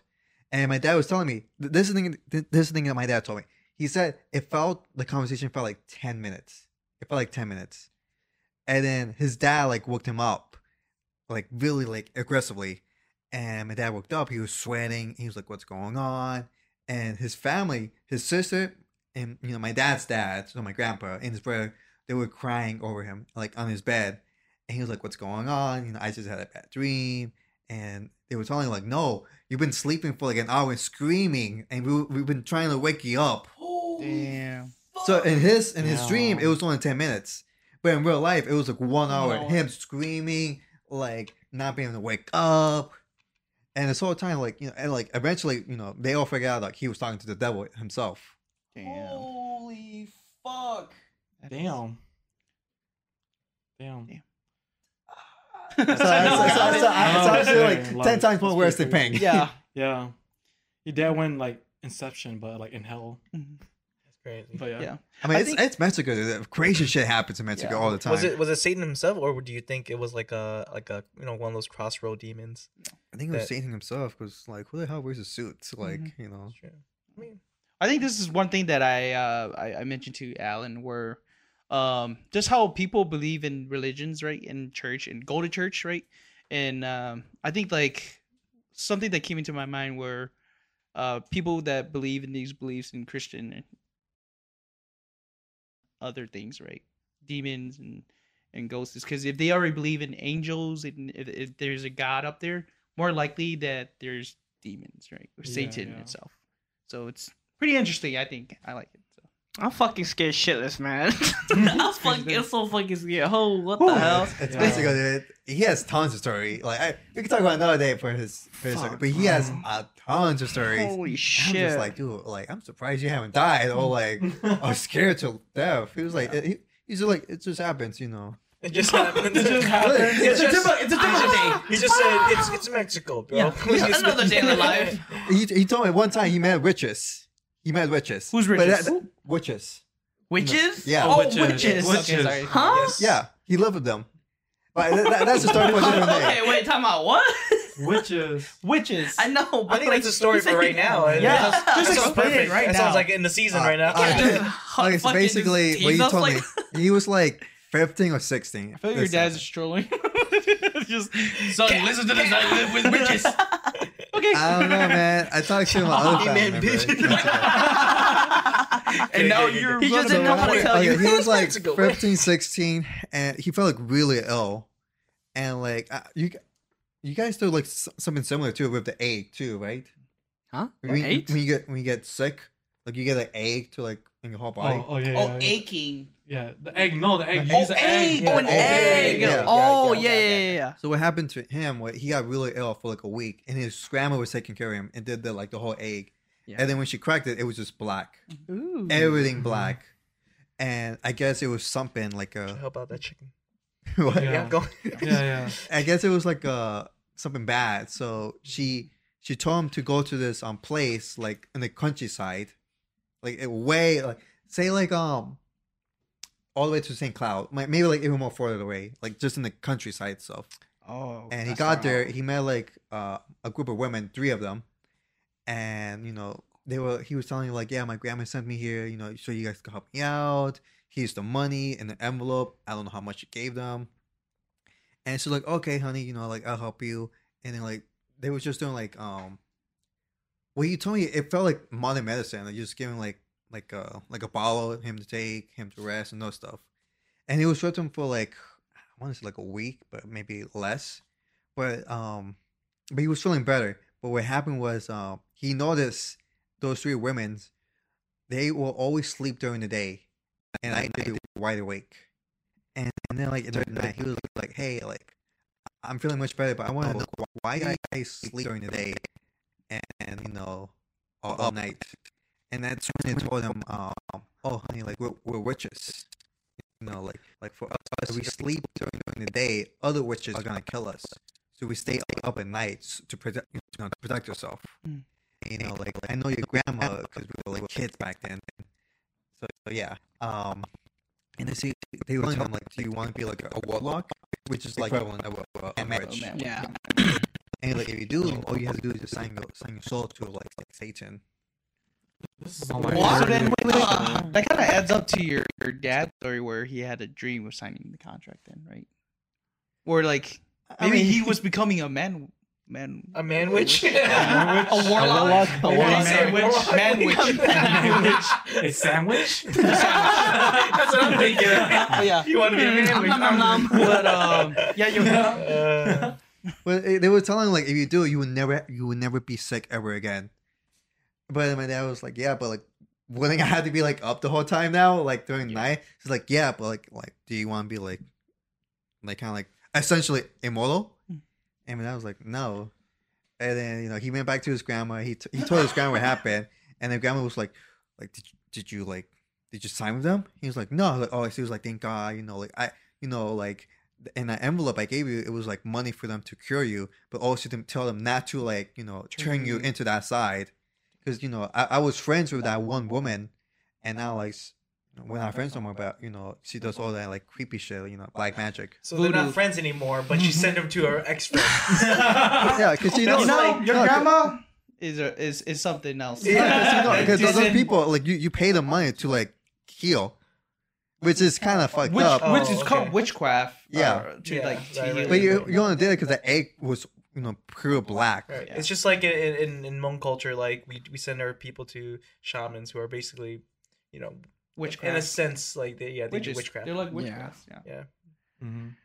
and my dad was telling me this is the thing this is the thing that my dad told me he said it felt the conversation felt like 10 minutes. It felt like 10 minutes. And then his dad like woke him up like really like aggressively. And my dad woke up he was sweating he was like what's going on? And his family his sister and you know my dad's dad so my grandpa and his brother they were crying over him like on his bed. And he was like what's going on? You know i just had a bad dream. And they were telling him like no you've been sleeping for like an hour screaming and we, we've been trying to wake you up Damn. so in his in his dream, it was only ten minutes, but in real life, it was like one hour. hour. Him screaming, like not being able to wake up, and this whole time, like you know, and like eventually, you know, they all figured out like he was talking to the devil himself. Damn. Holy fuck! Damn. Damn. Damn. So, so, so, so, so, I- so like ten like, times more worse than pretty paying. Yeah. [LAUGHS] Yeah. Your dad went like Inception, but like in hell. Mhm. That's crazy. But yeah. Yeah. I mean, I it's, think- it's Mexico. dude. Crazy shit happens in Mexico Yeah. all the time. Was it was it Satan himself, or do you think it was like a like a you know one of those crossroad demons? I think it was that- Satan himself. Because like, who the hell wears a suit? Like, Mhm. you know. Sure. I mean, I think this is one thing that I uh I, I mentioned to Alan where um just how people believe in religions, right? In church and go to church, right? And um I think like something that came into my mind were uh people that believe in these beliefs in Christian and other things, right? Demons and and ghosts because if they already believe in angels and if, if there's a god up there, more likely that there's demons, right? Or Yeah, Satan yeah. itself. So it's pretty interesting. I think I like it. So I'm fucking scared shitless, man. [LAUGHS] [LAUGHS] I'm fucking so fucking scared. Oh, what the hell? It's, it's Yeah. basically it. He has tons of story. Like I, we can talk about another day for his, for his Fuck, but he has a tons of stories. Holy I'm shit! just like, dude, like I'm surprised you haven't died or like [LAUGHS] or scared to death. He was like, he, he's like, it just happens, you know. It just happened. It just happened. It's a just- typical- it's a typical ah. day. He just said it's it's Mexico, bro. Yeah. It's- Another day in the life. He, he told me one time he met witches. He met witches. Who's But witches? that- witches. Witches? Yeah. Oh, Witches. witches. Witches. Okay, sorry. Huh? Yes. Yeah, he lived with them. But that, that- that's the story for a different day. Okay, wait, time out. What? Witches. [LAUGHS] Witches. I know, but I think like, that's a story for right now. and [LAUGHS] Yeah, that sounds- just that sounds explain it perfect. right That now. sounds like in the season Uh, right now. uh, Yeah, [LAUGHS] Okay. so basically, what you told like- me, he was like 15 or 16. I feel like your Listen. dad's just trolling. just son, listen to this. I live with witches. Okay. I don't know, man. I talked to my other He family meant member. Bitches. [LAUGHS] and now you're He just didn't know how to tell you. he was like 15, 16, and he felt like really ill. And like, uh, you you guys do like s- something similar too with the egg too, right? Huh? When, you- Eight? when you get when you get sick, like you get an egg to like in your whole body. Oh, oh yeah. Oh, yeah, yeah. aching. Yeah, the egg. No, the egg. Oh, Use the egg. Oh, an Yeah, egg. yeah, yeah, oh, yeah, yeah, yeah, yeah, yeah, yeah. So what happened to him? What he got really ill for like a week, and his grandma was taking care of him and did the like the whole egg. Yeah. And then when she cracked it, it was just black, Ooh. everything black. And I guess it was something like a. Help out that chicken. [LAUGHS] what? Yeah. Yeah, go. [LAUGHS] Yeah, yeah. I guess it was like uh something bad. So she she told him to go to this um place like in the countryside, like it way like say like um all the way to St. Cloud, maybe like even more further away, like just in the countryside itself. Oh. And he got there, how- he met like uh, a group of women, three of them, and you know they were. He was telling like, yeah, my grandma sent me here, you know, so you guys can help me out. Here's the money in the envelope. I don't know how much you gave them. And she's like, okay, honey, you know, like I'll help you. And then like they were just doing like um, well, you told me it felt like modern medicine, like just giving like like uh like a bottle him to take, him to rest, and those stuff. And he was with him for like I want to say like a week, but maybe less. But um, but he was feeling better. But what happened was um, he noticed those three women, they will always sleep during the day, and I they were wide awake. And, and then like during the night, he was like, "Hey, like I'm feeling much better, but I want to know wh- why guys sleep during the day, and, and you know, all, all night." And that's when they told him, um, "Oh, honey, like we're, we're witches." You know, like like for us, we sleep during, during the day. Other witches are gonna kill us, so we stay up at night to protect you know to protect yourself. Mm. You know, like I know your grandma because we were like kids back then. So, so yeah, um, and they see they were telling him like, do you want to be like a, warlock, which is like equivalent of a, a marriage. Yeah. And like if you do, all you have to do is just sign your sign your soul to like like Satan. This is all my What? So then, wait, wait, wait. that kind of adds up to your, your dad's story where he had a dream of signing the contract, then, right? Or like I maybe mean, he was becoming a man, man, A man witch. [LAUGHS] a warlock, A warlock. a warlock, Man man witch, man witch. A sandwich? That's what I'm thinking. yeah. You want to be a man witch? [LAUGHS] But um, yeah, you Uh, But eh, they were telling like if you do, you will never you will never be sick ever again. But my dad was like, yeah, but like wouldn't I have to be like up the whole time now, like during the night? He's like, yeah, but like like do you want to be like like kind of like essentially immortal? And my dad was like, no. And then you know he went back to his grandma. He t- he told his grandma what happened, [LAUGHS] and the grandma was like, like did you, did you like did you sign with them? He was like, no. Like, oh, she was like, thank God, you know, like I you know like in that envelope I gave you, it was like money for them to cure you, but also to tell them not to like you know turn you into that side, because you know I, I was friends with that one woman, and now like we're not friends no more. But you know she does all that like creepy shit, you know, black magic. so they're not friends anymore, but you send them to her [LAUGHS] ex friend. [LAUGHS] Yeah, because you know, you know, like- your no, 'cause- grandma is a, is is something else. Yeah, [LAUGHS] 'cause, you know, because those, those people like you, you pay them money to like heal, which is kind of fucked which up. Oh, which is called witchcraft. Yeah. uh, to Yeah, like to right, right, heal but you. you you only did it because the egg was you know pure black. Right. Yeah. It's just like in, in in Hmong culture, like we we send our people to shamans who are basically, you know, witchcraft. in a sense, like they yeah they Witches. do witchcraft They're like Yeah. witchcrafts. Yeah. yeah Mhm.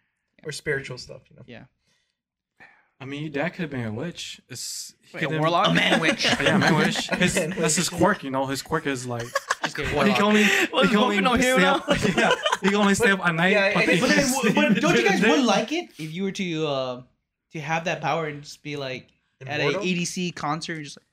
or spiritual stuff, you know. Yeah I mean, your dad could have been a witch. It's, he Wait, a could've- warlock? [LAUGHS] A man witch. [LAUGHS] Yeah, man witch. [LAUGHS] His, Man that's his quirk, you know. His quirk is like Just He can only, he can only no stay up, yeah, he can only stay up at night. yeah, but and- he But, can then, sleep but don't you guys would like it if you were to uh, to have that power and just be like at a Immortal? EDC concert, and just like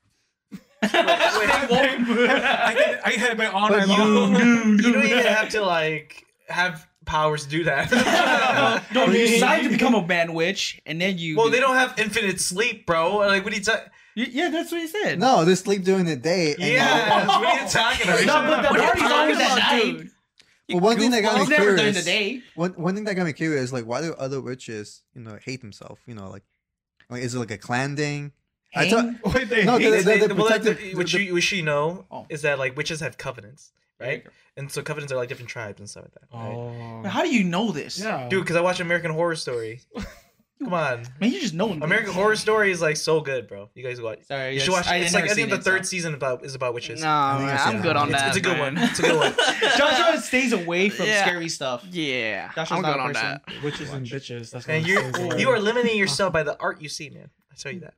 I can, I can have my honor. But alone. [LAUGHS] You don't even have to like have powers to do that. [LAUGHS] no, you decide to become a man witch, and then you. well, they don't have infinite sleep, bro. Like, what are you talking? Yeah, that's what he said. No, they sleep during the day. and- Yeah, what are you talking about? No, but the What party's always at night. dude? Well, one thing that got me It's never during curious. the day. One one thing that got me curious is like, why do other witches, you know, hate themselves? You know, like, like is it like a clan thing? I thought- [LAUGHS] Wait, they No, they- They- they they- well, protected- the- what you what she know Oh. is that like witches have covenants, right? And so covenants are like different tribes and stuff like that. Right? Oh, How do you know this? yeah, Dude, because I watch American Horror Story. [LAUGHS] Come on, Man, you just know. American Horror Story is like so good, bro. You guys watch. Sorry, You yes, should watch. I it's never like I think the it, third so. season about is about witches. Nah, I think man, I've seen I'm it. good on It's- that. it's a good man. one. It's a good one. [LAUGHS] Joshua stays away from Yeah. scary stuff. Yeah, Joshua's I'm not good on person. that. witches and bitches. That's what And you you are limiting yourself by the art you see, man. I tell you that.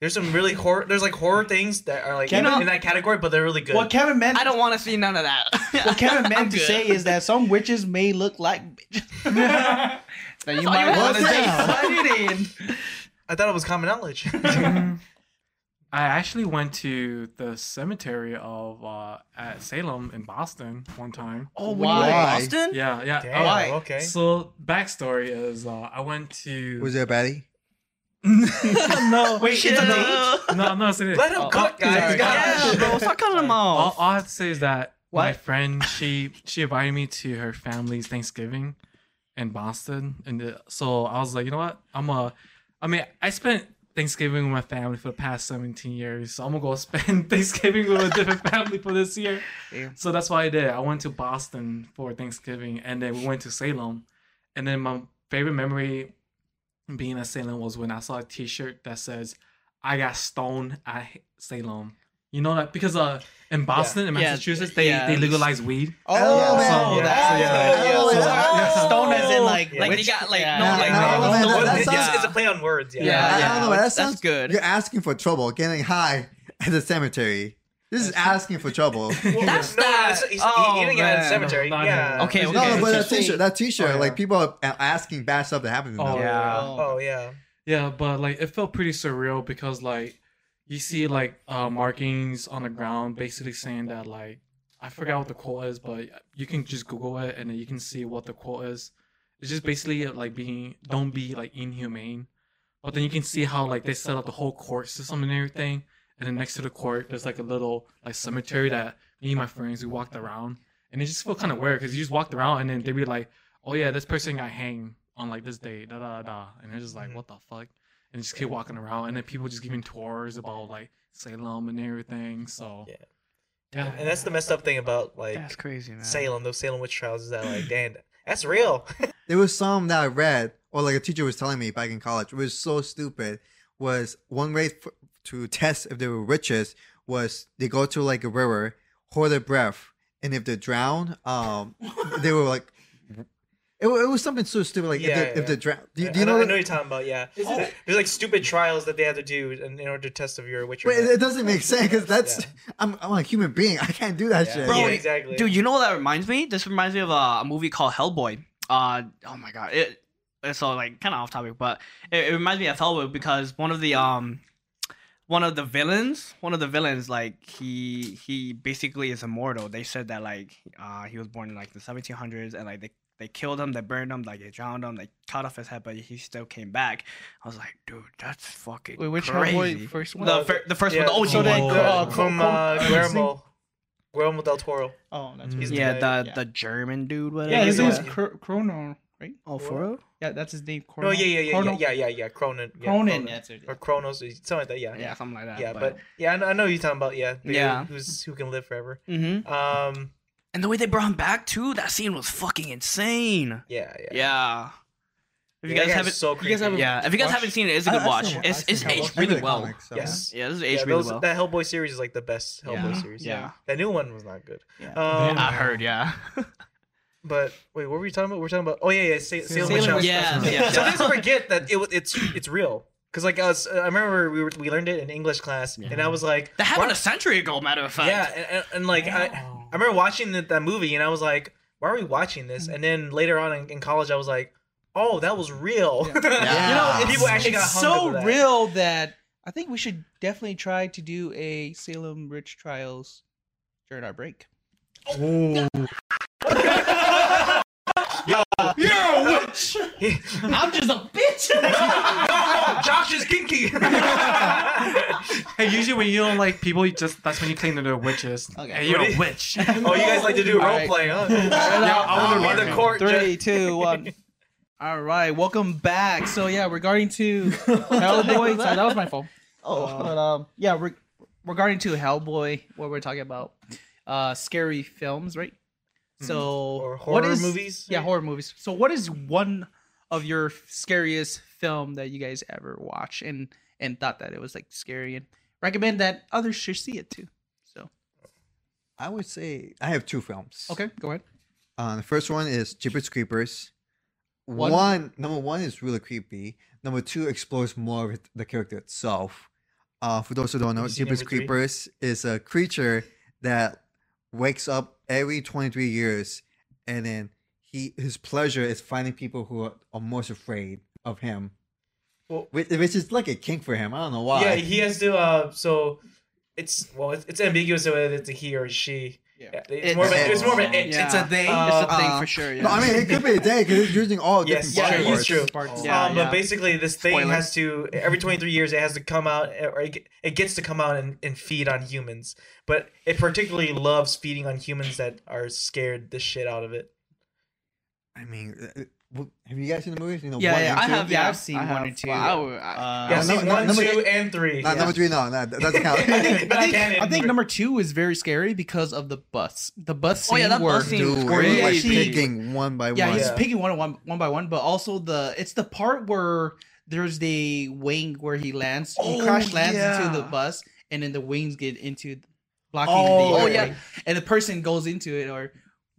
There's some really horror. There's like horror things that are like You in, know- in that category, but they're really good. What Kevin meant. I don't want to see none of that. [LAUGHS] What Kevin I'm meant to good. say is that some witches may look like bitches. [LAUGHS] that you all might want to had to take say. I thought it was common knowledge. [LAUGHS] I actually went to the cemetery of uh, at Salem in Boston one time. oh, Why? why? Why? Boston? Yeah, yeah. Damn, Why? Okay. So backstory is uh, I went to Was there a baddie? No Wait, Shit. it's a date? no no it's a- Let him Oh, cook, uh, sorry. guys. Yeah, bro. Stop cutting them all, off. all I have to say is that my friend she she invited me to her family's Thanksgiving in Boston, and the, so I was like, you know what, I'm a, I mean, I spent Thanksgiving with my family for the past 17 years, so I'm gonna go [LAUGHS] spend Thanksgiving with a different family for this year. Yeah. So that's why I did. I went to Boston for Thanksgiving, and then we went to Salem, and then my favorite memory being at Salem was when I saw a T-shirt that says "I got stoned at Salem." You know that because uh in Boston in Yeah, Massachusetts they yeah. they legalize weed. Oh, Yeah. man. So- yeah. that's- So, yeah. Oh, Yeah. yeah. So- Stone as in like Yeah. Like witch- they got like yeah. no like No, no, man, no, that- that it's, sounds- it's a play on words. Yeah. Yeah, I yeah. don't know. That That's sounds good. You're asking for trouble, getting high at the cemetery. This is asking for trouble. [LAUGHS] Well, That's no, that- it's- he's oh, eating it at a man. cemetery. No, no, yeah. no. Okay, no, okay. no, but that T-shirt, that T-shirt, Oh, yeah. like people are asking bad stuff to happen to them. Oh, Yeah. Oh yeah. Yeah, but like it felt pretty surreal because like you see like uh markings on the ground basically saying that like I forgot what the quote is, but you can just Google it and then you can see what the quote is. It's just basically like being don't be like inhumane. But then you can see how like they set up the whole court system and everything. And then next to the court there's like a little like cemetery that me and my friends we walked around. And it just felt kind of weird because you just walked around and then they'd be like, Oh yeah, this person got hanged on like this day, da da da. And it's just like, Mhm. what the fuck? and just keep walking around, and then people just giving tours about like Salem and everything. So Yeah. yeah, And that's the messed up thing about like That's crazy, man. Salem, those Salem witch trials, is that like, damn, that's real. [LAUGHS] There was some that I read, or like a teacher was telling me back in college. It was so stupid. Was one way f- to test if they were witches was they go to like a river, hold their breath, and if they drown, um, [LAUGHS] they were like. It, it was something so stupid, like Yeah, if they, yeah. if they drown. Do, I do you know, know? I know what you're talking about. Yeah, there's like stupid trials that they had to do in, in order to test if you're a witch. Or Wait, it, it doesn't make sense because that's Yeah. I'm I'm a human being. I can't do that Yeah. shit. Bro, yeah, exactly. Dude, you know what that reminds me? This reminds me of a, a movie called Hellboy. Uh, oh my god, it. It's all like kind of off topic, but it, it reminds me of Hellboy because one of the um, one of the villains, one of the villains, like he he basically is immortal. They said that like uh he was born in like the 1700s and like they they killed him, they burned him, like they drowned him, they cut off his head, but he still came back. I was like, dude, that's fucking Wait, which crazy. Hellboy first one? The, fir- the first Yeah, one, the OG so they- one. uh, uh, Co- from Co- uh, Guillermo, Guillermo del Toro. Oh, that's Mm. He's yeah, the the yeah. the German dude. Whatever. yeah. His he's name the- is Cro- Chrono, right? Oh, for real? Yeah, that's his name. No, Chrono. yeah, yeah, yeah, Chrono? yeah, yeah, yeah, yeah, Cronin. Yeah, Cronin. Cronin. That's it. Or Chronos, something like that. Yeah, Yeah, something like that. yeah. But yeah, I know, I know what you're talking about. Yeah, Yeah. guy Who's who can live forever? hmm Um, And the way they brought him back too, that scene was fucking insane. yeah, yeah. Yeah. If you Yeah, guys guy's haven't, so you guys haven't- yeah, if you guys watched- haven't seen it, it's a I- good I've watch. seen- It's it's aged Hellboy. Really read well. comics, so- Yes. Yeah, this is Yeah, aged really well. that Hellboy series is like the best Hellboy Yeah. series. Yeah. That new one was not good. Yeah. Um, I heard, yeah. [LAUGHS] But wait, what were we talking about? We're talking about. Oh yeah, yeah. Sa- Salem Salem Witch Witch House. Yeah, Trials. yeah. Sometimes I forget that it wa- it's it's real. Cause like us, I remember we were, we learned it in English class, and I was like, That happened what? a century ago, matter of fact. Yeah, and, and, and like I, Oh. I remember watching that, that movie and I was like, why are we watching this? And then later on in, in college, I was like, oh, that was real. Yeah, [LAUGHS] You know, it's, people actually got it's hung so that. real that I think we should definitely try to do a Salem Witch Trials during our break. [LAUGHS] You're a witch. [LAUGHS] I'm just a bitch. [LAUGHS] Josh is kinky. Hey, usually when you don't like people, you just that's when you claim that they're witches. Okay. Hey, you're a witch. [LAUGHS] oh, you guys like to do All role right. play, huh? Yeah, I I'll wonder be the court. Three, judge. two, one. All right, welcome back. So yeah, regarding to Hellboy, sorry, that was my fault. Oh, but um, yeah, re- regarding to Hellboy, what we're talking about, uh, scary films, right? So Or horror is- movies? Yeah, horror movies. So what is one of your scariest film that you guys ever watched and and thought that it was like scary and recommend that others should see it too? So I would say I have two films. okay, go ahead. Uh, the first one is Jeepers Creepers. One- One. number one is really creepy. Number two explores more of the character itself. Uh, for those who don't know, Have Jeepers? Creepers is a creature that wakes up every 23 years, and then he his pleasure is finding people who are, are most afraid of him. Well- which, which is like a kink for him. I don't know why. Yeah, he has to. Uh, so it's well, it's, it's ambiguous whether it's a he or a she. Yeah. It's, more of a, it's more of an it. Yeah. It's a they. it's a thing Uh, for sure. Yeah. No, I mean it could be a day because he's using all Yes, different yeah, it's true. parts. Parts. Yeah, um, yeah. But basically, this thing Spoiler. has to every 23 years it has to come out, or it, it gets to come out and, and feed on humans. But it particularly loves feeding on humans that are scared the shit out of it. I mean, uh, uh, have you guys seen the movies? You know, Yeah, one yeah, and I two? have. Yeah, Yeah, I've seen I one have. and two. Well, I would- I- Uh, Yeah, no, season no, one, number- two, and three. Not yeah. number three, no, no, that doesn't [LAUGHS] count. I think, I I think, I think number two is very scary because of the bus. The bus scene Oh, yeah, that where, bus scene Dude, was where we're he like actually- picking one by yeah, one. he's picking one, one one by one, but also the it's the part where there's the wing where he lands, he Oh, crash lands into the bus, and then the wings get into blocking Oh, the oh, yeah. and the person goes into it or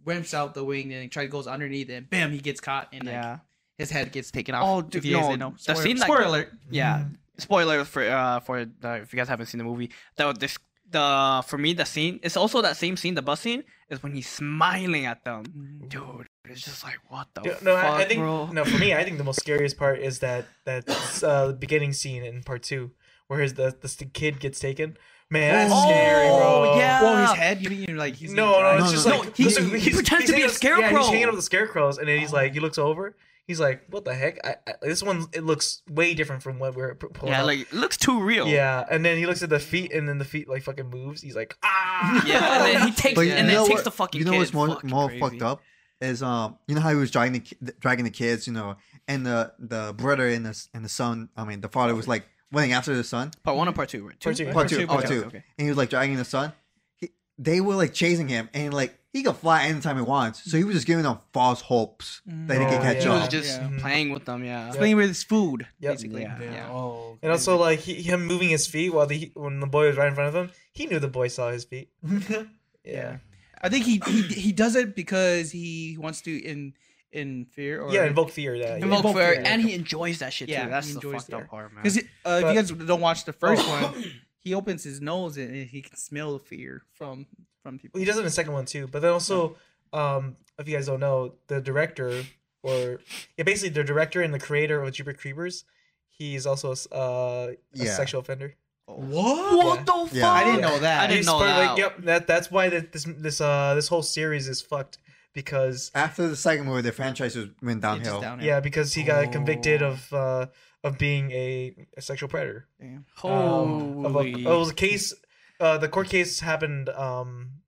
ramps out the wing and try goes underneath and bam, he gets caught, and like, Yeah. his head gets taken off. Oh, dude, you guys no, didn't know. the scene, like- spoiler alert. Yeah. Spoiler for uh for the, if you guys haven't seen the movie. The this the for me the scene it's also that same scene the bus scene is when he's smiling at them. Dude, it's just like what the Yeah, fuck, no, I, I think bro. no. For me, I think the most scariest part is that that uh, beginning scene in part two, where his the the st- kid gets taken. Man, that's Oh, scary, bro. yeah. Well, his head, you mean like he's No, no, it's No, just no. like No, he- listen, he he's- pretends he's to be a hanging with- Yeah, scarecrow. he's hanging up the scarecrows, and then he's like, he looks over. He's like, "What the heck? I, I, this one it looks way different from what we're p- pulling yeah, up." like it looks too real. yeah, and then he looks at the feet, and then the feet like fucking moves. He's like, "Ah!" [LAUGHS] Yeah, and then he [LAUGHS] takes But and then know takes what- the fucking You know kid. what's more Fucking more crazy. fucked up is um you know how he was dragging the dragging the kids you know and the the brother and the and the son I mean the father was like running after the sun. Part one or part two? Right? Part two. part two part okay, two okay. and he was like dragging the sun. He, they were like chasing him and like he could fly anytime he wants so he was just giving them false hopes that he Oh, could mm. catch He yeah. up. was just Yeah. playing with them. Yeah. Yeah. playing with his food, Yep. basically. Yeah. Yeah. Oh. And also like he, him moving his feet while the when the boy was right in front of him, he knew the boy saw his feet. [LAUGHS] Yeah, I think he, he he does it because he wants to in in fear or yeah, invoke fear. That yeah. Invoke Invoke fear, fear. and he enjoys that shit Yeah, too. That's he the enjoys fucked the up part, man. Because uh, if you guys don't watch the first Oh. one, he opens his nose and he can smell the fear from from people. Well, he does it in the second one too. But then also, um, if you guys don't know, the director or yeah, basically the director and the creator of Jeepers Creepers, he's also a s- uh, a Yeah. sexual offender. What? what the fuck? Yeah. I didn't know that. I didn't He's know that. Like, yep, that that's why this this uh this whole series is fucked because After the second movie, the franchise was went It's just downhill. yeah because he got convicted Oh. of uh of being a, a sexual predator. Damn. Um, of a, Holy. oh, it was a [LAUGHS] case. Uh, the court case happened. Um,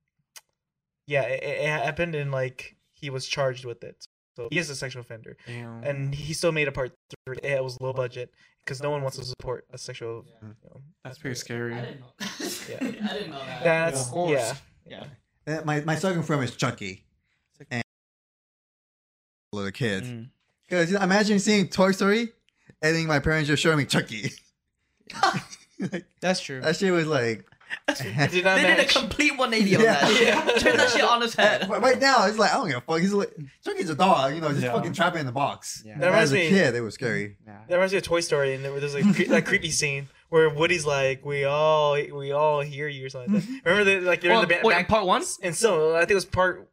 yeah, it, it happened, and like he was charged with it. So he is a sexual offender, Damn. and he still made a part three. It was low budget because no one wants to support a sexual. You know, That's pretty scary. I didn't know. Yeah. [LAUGHS] I didn't know that. that's Of course. yeah. Yeah. Uh, My my second film is Chucky. And little kids. Mm. Because you know, imagine seeing Toy Story, and then my parents just showing me Chucky. [LAUGHS] like, That's true. that shit was like. [LAUGHS] Did not [LAUGHS] They did a complete 180 on Yeah. that. shit. Yeah. Turn that shit on his head. But right now, it's like I don't give a fuck. He's like Chucky's a dog, you know, just Yeah. fucking trapped in the box. Yeah. That reminds As a me- kid, it was scary. That reminds me of Toy Story, and there was like cre- that creepy scene where Woody's like, "We all, we all hear you" or something. Like that. Remember, they, like they're Well, in the ba- wait, back, part one. and so I think it was part.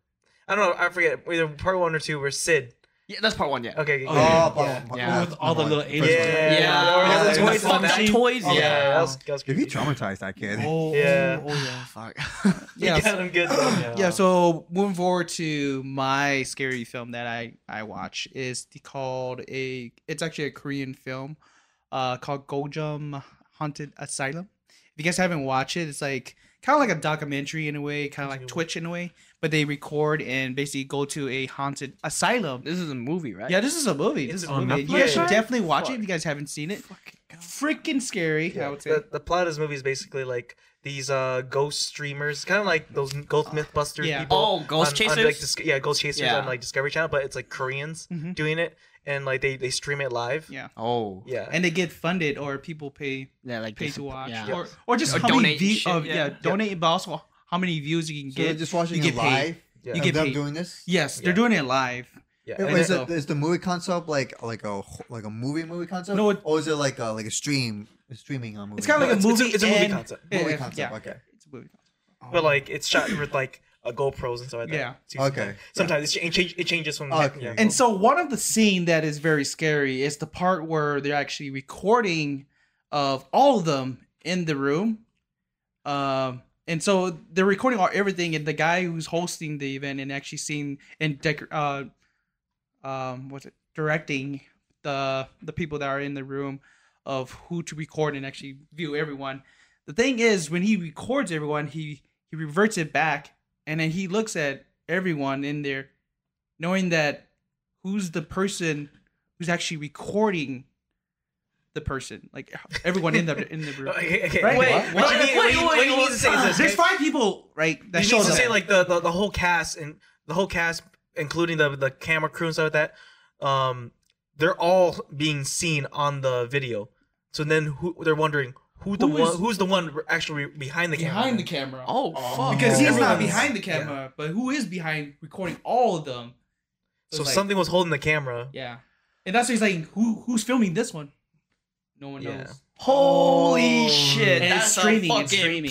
I don't know. I forget either part one or two. Where Sid. Yeah, that's part one. Yeah. Okay. Oh, yeah, yeah. but- yeah. but- Yeah. With all the little one, aliens. first one. Yeah, Yeah. Yeah, yeah, toys that that. toys. Oh, Yeah, Yeah. that was, that was If you traumatized that kid. Oh, Yeah. Oh, oh, yeah. [LAUGHS] Fuck. [LAUGHS] Yeah. You got him good. Yeah. Yeah, so moving forward to my scary film that I I watch is the, called a it's actually a Korean film uh called Gonjiam Haunted Asylum. If you guys haven't watched it, it's like kind of like a documentary in a way, kind of like Twitch in a way, but they record and basically go to a haunted asylum. This is a movie, right? Yeah, this is a movie. This It's is a on movie. You Netflix, guys should definitely watch it if you guys haven't seen it. Fucking God. Freaking scary, yeah, I would say. The, the plot of this movie is basically like these uh ghost streamers, kind of like those ghost MythBusters yeah. people. Oh, Ghost on- on, Chasers? like, Dis- yeah, Ghost Chasers Yeah. on like Discovery Channel, but it's like Koreans Mhm. doing it, and like they they stream it live. Yeah. Oh. Yeah. And they get funded or people pay Yeah, like pay to watch Yeah. or or just Or donate view, shit, of, yeah. yeah. donate but also how many views you can So they're get. just watching you it get paid. live. yeah. You of get them paid. doing this. Yes, they're Yeah. doing it live. yeah. Wait, and is, then- it, is the movie concept like like a like a movie movie concept? No, it- or is it like a like a stream a streaming on movie? It's kind of like a it's- it's a- movie. it's a movie and- concept. Movie yeah, concept. yeah. Okay. It's a movie. Concept. But like it's shot with like a GoPros and stuff like that. Yeah. too, Okay. Sometimes, sometimes it's, it, change, it changes from. Okay. yeah. And so one of the scene that is very scary is the part where they're actually recording of all of them in the room. Um, and so they're recording all everything, and the guy who's hosting the event and actually seeing and dec- uh, um, what's it directing the the people that are in the room of who to record and actually view everyone. The thing is, when he records everyone, he he reverts it back, and then he looks at everyone in there, knowing that who's the person who's actually recording the person, like everyone in the in the room. [LAUGHS] Okay, okay. Right? Wait, What? what, you Wait, mean, what, wait, you, what you need to say is this. There's five people, right? That you shows need to up. say like the, the the whole cast and the whole cast, including the the camera crew and stuff like that. Um, they're all being seen on the video. So then who they're wondering who the Who one who's the one actually behind the camera. behind the camera. Oh, fuck. because he's not behind the camera, but who is behind recording all of them? So it's like- something was holding the camera. Yeah, and that's why he's like, who who's filming this one? No one Yeah. knows. Holy Oh. shit. And that's it's a streaming. It's streaming.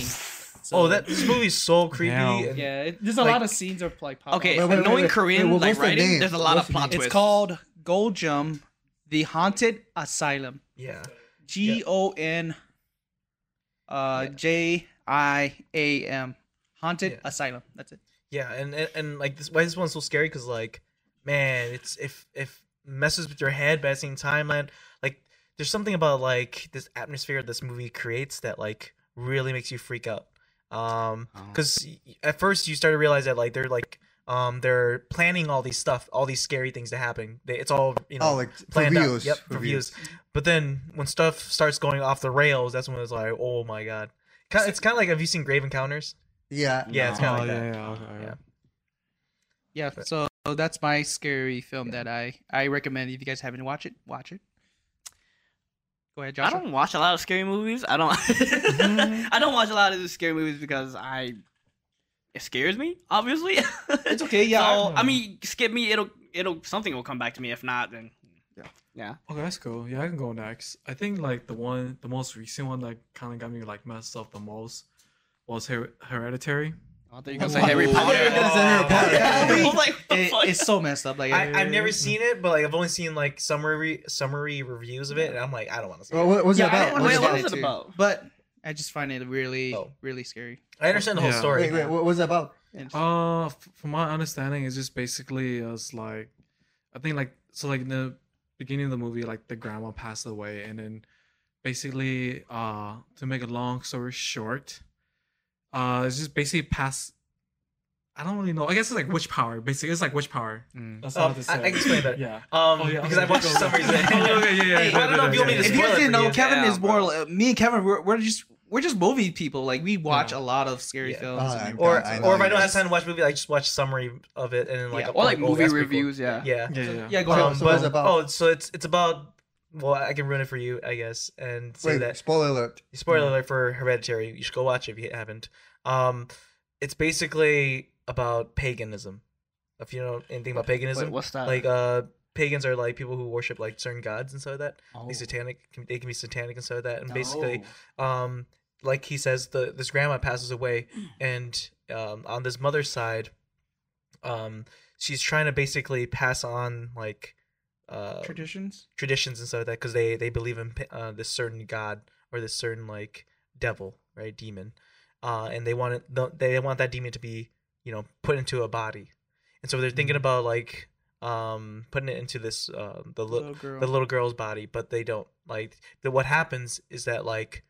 So- Oh, that this movie's so creepy. Damn. and- yeah. It, there's a like- lot of scenes of like pop Okay, Wait, wait, wait, knowing wait. Korean Wait, what's like the writing, name? there's a lot What's of plot name? It's twists. called Gonjiam, the Haunted Asylum. yeah. G O N uh Yeah. J I A M. Haunted Yeah. Asylum. That's it. Yeah, and, and and like this why this one's so scary because like, man, it's if if messes with your head, but at the same time, man, like there's something about like this atmosphere this movie creates that like really makes you freak out. Um, Oh. because at first you start to realize that like they're like um they're planning all these stuff, all these scary things to happen. They, it's all you know Oh, like for planned out. views. Yep, for for views. But then when stuff starts going off the rails, that's when it's like, oh my god. Kind it's kind of like have you seen Grave Encounters? Yeah. Yeah, it's Oh, kind of like yeah, that. yeah, okay, yeah. Yeah. Yeah. So that's my scary film that I I recommend. If you guys haven't watched it, watch it. Go ahead, I don't watch a lot of scary movies. I don't. [LAUGHS] I don't watch a lot of the scary movies because I. It scares me. Obviously. It's [LAUGHS] okay. Yeah. So I hmm. mean, skip me. It'll. It'll. Something will come back to me. If not, then. Yeah. Yeah. Okay, that's cool. Yeah, I can go next. I think like the one, the most recent one that kind of got me like messed up the most was Her- Hereditary. I thought you were gonna say Harry Potter. you were Harry Potter. Yeah, I [LAUGHS] like, It- it's so messed up. Like I, I've never seen it, but like I've only seen like summary summary reviews of it, and I'm like, I don't want to see Well, what was Yeah, it I about? don't Wait, what it was it about? But I just find it really, Oh. really scary. I understand the whole Yeah. story. Wait, wait, what was it about? And Uh, from my understanding, it's just basically us like, I think like so like in the beginning of the movie, like the grandma passed away, and then basically, uh, to make a long story short, uh, it's just basically past. I don't really know. I guess it's like witch power. Basically, it's like witch power. That's Um, how to I, say. I can explain that. [LAUGHS] Yeah. Um, Oh, yeah, because okay. I watched the Go, go. summaries. [LAUGHS] Oh, okay, yeah, yeah, Hey, yeah, I don't know if you want me to if you guys didn't know. Kevin Yeah, is more. Uh, me and Kevin, we're, we're just we're just movie people. Like we watch Yeah. a lot of scary Yeah. films. Oh, and- Or, I or if I don't have time to watch a movie, I just watch summary of it and then like Yeah. I'm Or like movie that's pretty reviews. Yeah. Yeah. Yeah, yeah, yeah. yeah, go So- ahead. so what is it but- about? Oh, so it's it's about. Well, I can ruin it for you, I guess, and say Wait, that spoiler alert. spoiler alert for Hereditary. You should go watch it if you haven't. Um, it's basically about paganism. If you know anything about paganism, Wait, what's that? like uh, pagans are like people who worship like certain gods and stuff like that. Oh. They satanic. They can be satanic and stuff like that. And basically, um, like he says, the this grandma passes away, and um, on this mother's side, um, she's trying to basically pass on like uh traditions. traditions and stuff like that because they they believe in uh, this certain god or this certain like devil right demon uh and they want it they want that demon to be you know put into a body. And so they're thinking about like um putting it into this uh, the, li- Little the little girl's body but they don't like the, what happens is that like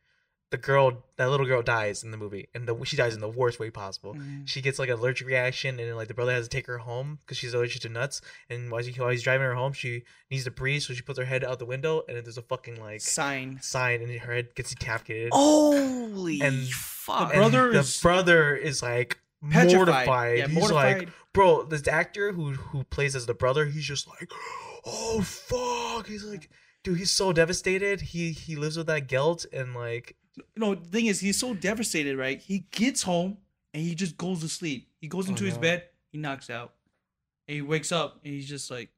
the girl that little girl dies in the movie and the, she dies in the worst way possible Mhm. she gets like an allergic reaction and like the brother has to take her home because she's allergic to nuts and while, she, while he's driving her home she needs to breathe so she puts her head out the window and then there's a fucking like Sign. sign and her head gets decapitated Holy And- fuck! The brother and the is brother is like Petrified. mortified Yeah, he's mortified. like bro this actor who who plays as the brother he's just like oh fuck he's like dude he's so devastated he he lives with that guilt and like you know, the thing is, he's so devastated, right? He gets home and he just goes to sleep. He goes into his no. bed, he knocks out, and he wakes up and he's just like,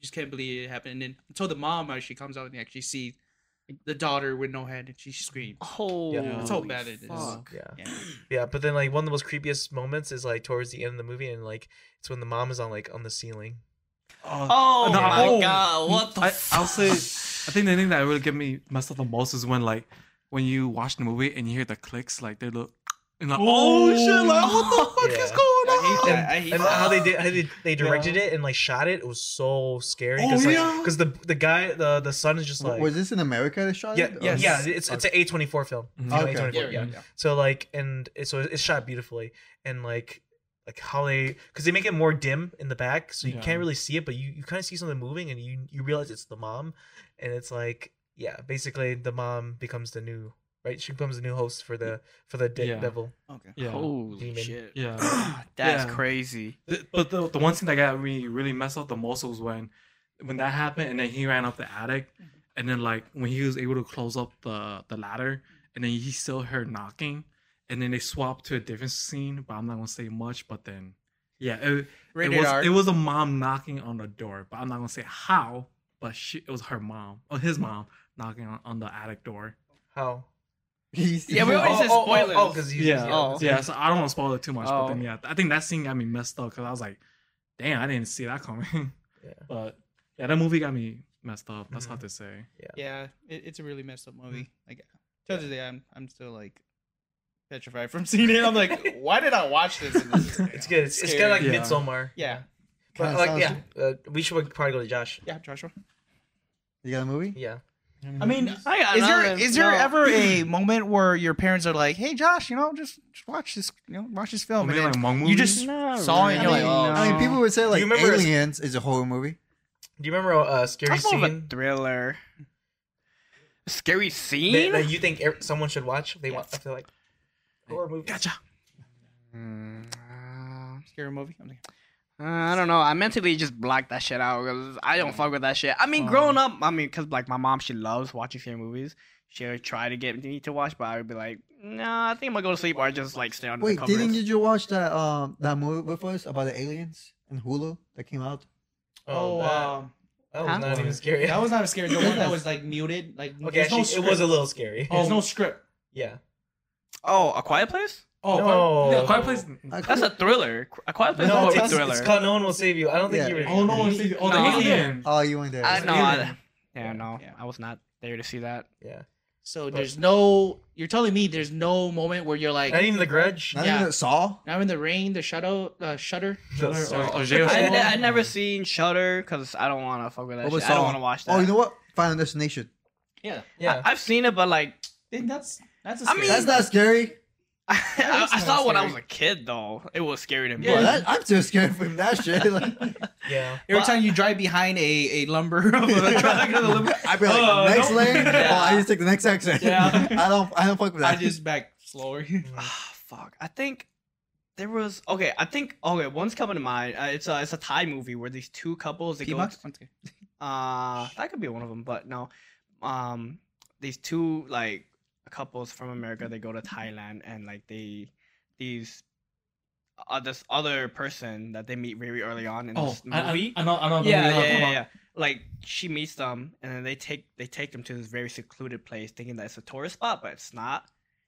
just can't believe it happened. And then until the mom actually comes out and actually sees the daughter with no head, and she screams. Holy That's how bad it is. fuck. yeah Yeah. Yeah, but then like one of the most creepiest moments is like towards the end of the movie, and like it's when the mom is on like on the ceiling. Uh, Oh No, my oh. god! What the? I, fuck? I'll say, I think the thing that really get me messed up the most is when like when you watch the movie and you hear the clicks, like they look, [TSK] and like, oh, shit, like what the fuck Yeah. is going I hate on? that. I hate And that. how they did, how they, they directed it and like shot it, it was so scary. Oh, Cause, like, yeah? Cause the the guy, the the son is just like, was this in America they shot yeah, it? yeah, yeah. It's it's an A twenty four film. Mhm. Okay. A24, Yeah, yeah. yeah, yeah. So like, and it, so it's shot beautifully, and like like how they, cause they make it more dim in the back, so you Yeah. can't really see it, but you you kind of see something moving, and you you realize it's the mom, and it's like yeah, basically the mom becomes the new right. She becomes the new host for the for the de- Yeah. devil. Okay. Yeah, Holy Demon. shit! yeah. [CLEARS THROAT] That's [CLEARS THROAT] Yeah. crazy. The- but the, the one thing that got me really messed up the most was when when that happened and then he ran up the attic mm-hmm. and then like when he was able to close up the the ladder and then he still heard knocking and then they swapped to a different scene but i'm not gonna say much but then yeah it, it was R. it was a mom knocking on the door but i'm not gonna say how but she it was her mom or his mom knocking on, on the attic door How? He's- Yeah, we always say oh, spoilers. Oh, because yeah Oh. yeah so i don't want to spoil it too much but then Oh. yeah i think that scene got me messed up because i was like damn i didn't see that coming [LAUGHS] Yeah. but yeah that movie got me messed up that's Mhm. hard to say Yeah, it, it's a really messed up movie. Like, to this day, I'm I'm still like petrified from [LAUGHS] seeing it. I'm like, [LAUGHS] why did I watch this? This It's good. It's, it's Scary. kind of like Yeah. Midsommar. Yeah, But like yeah, uh, we should probably go to Josh. yeah, Joshua. You got a movie? Yeah. I mean, I got is there nothing. is there No. ever a [CLEARS THROAT] moment where your parents are like, "Hey, Josh, you know, just, just watch this, you know, watch this film," Maybe and like then Hmong you just Not saw it and you're like, "Oh." I mean, people would say like you remember- Aliens is a horror movie. Do you remember a scary That's more of a scene thriller. Scary scene? that you think er- someone should watch? They want. I feel like horror movies. gotcha Uh, scary movie. I'm Uh, I don't know. I mentally just blocked that shit out because I don't fuck with that shit. I mean, Oh. growing up, I mean, because like my mom, she loves watching scary movies. She would try to get me to watch, but I would be like, nah, I think I'm gonna go to sleep or just like stay under Wait, the covers. didn't you just watch that um that movie with us about the aliens in Hulu that came out? oh, that, um, that was Huh? not even scary. that was not scary. The one that [LAUGHS] was like muted, like okay. there's no Actually, it was a little scary. There's no script. Yeah. Oh, A Quiet Place? Oh No. yeah, Quiet Place That's a thriller. A Quiet Place No, is a it's, thriller. it's called No One Will Save You. I don't think Yeah. you were. oh no one see oh the No. alien Oh, you weren't there. I It's know. I, yeah, no, Yeah. I was not there to see that. Yeah. So there's no. You're telling me there's no moment where you're like, Not even The Grudge. Not yeah. even Saw. now in the rain, the shadow, uh, shutter. Shutter, or, or I, Jail I, I never seen Shutter because I don't want to fuck with that What was shit. I don't want to watch that. Oh, you know what? Final Destination. Yeah, Yeah. I, have seen it, but like that's that's. A I scary mean- That's not scary. [LAUGHS] I, I, is saw it when I was a kid though. It was scary to me. Well, that, I'm too scared from that shit. Like, [LAUGHS] Yeah. Every time you drive behind a, a lumber of [LAUGHS] a truck, I'd be like, Uh, next no. lane. Yeah. Oh, I just take the next exit. Yeah. I don't. I don't fuck with that. I just back slower. Ah, fuck. I think there was okay. I think okay. One's coming to mind. Uh, it's a it's a Thai movie where these two couples they go. Pee Mak? Uh, that could be one of them, but no. Um, these two like couples from America they go to Thailand and like they these uh, this other person that they meet very early on in Oh, this I, I, movie. I know, I know. the yeah, movie yeah, yeah, yeah, yeah. Like she meets them, and then they take they take them to this very secluded place, thinking that it's a tourist spot, but it's not.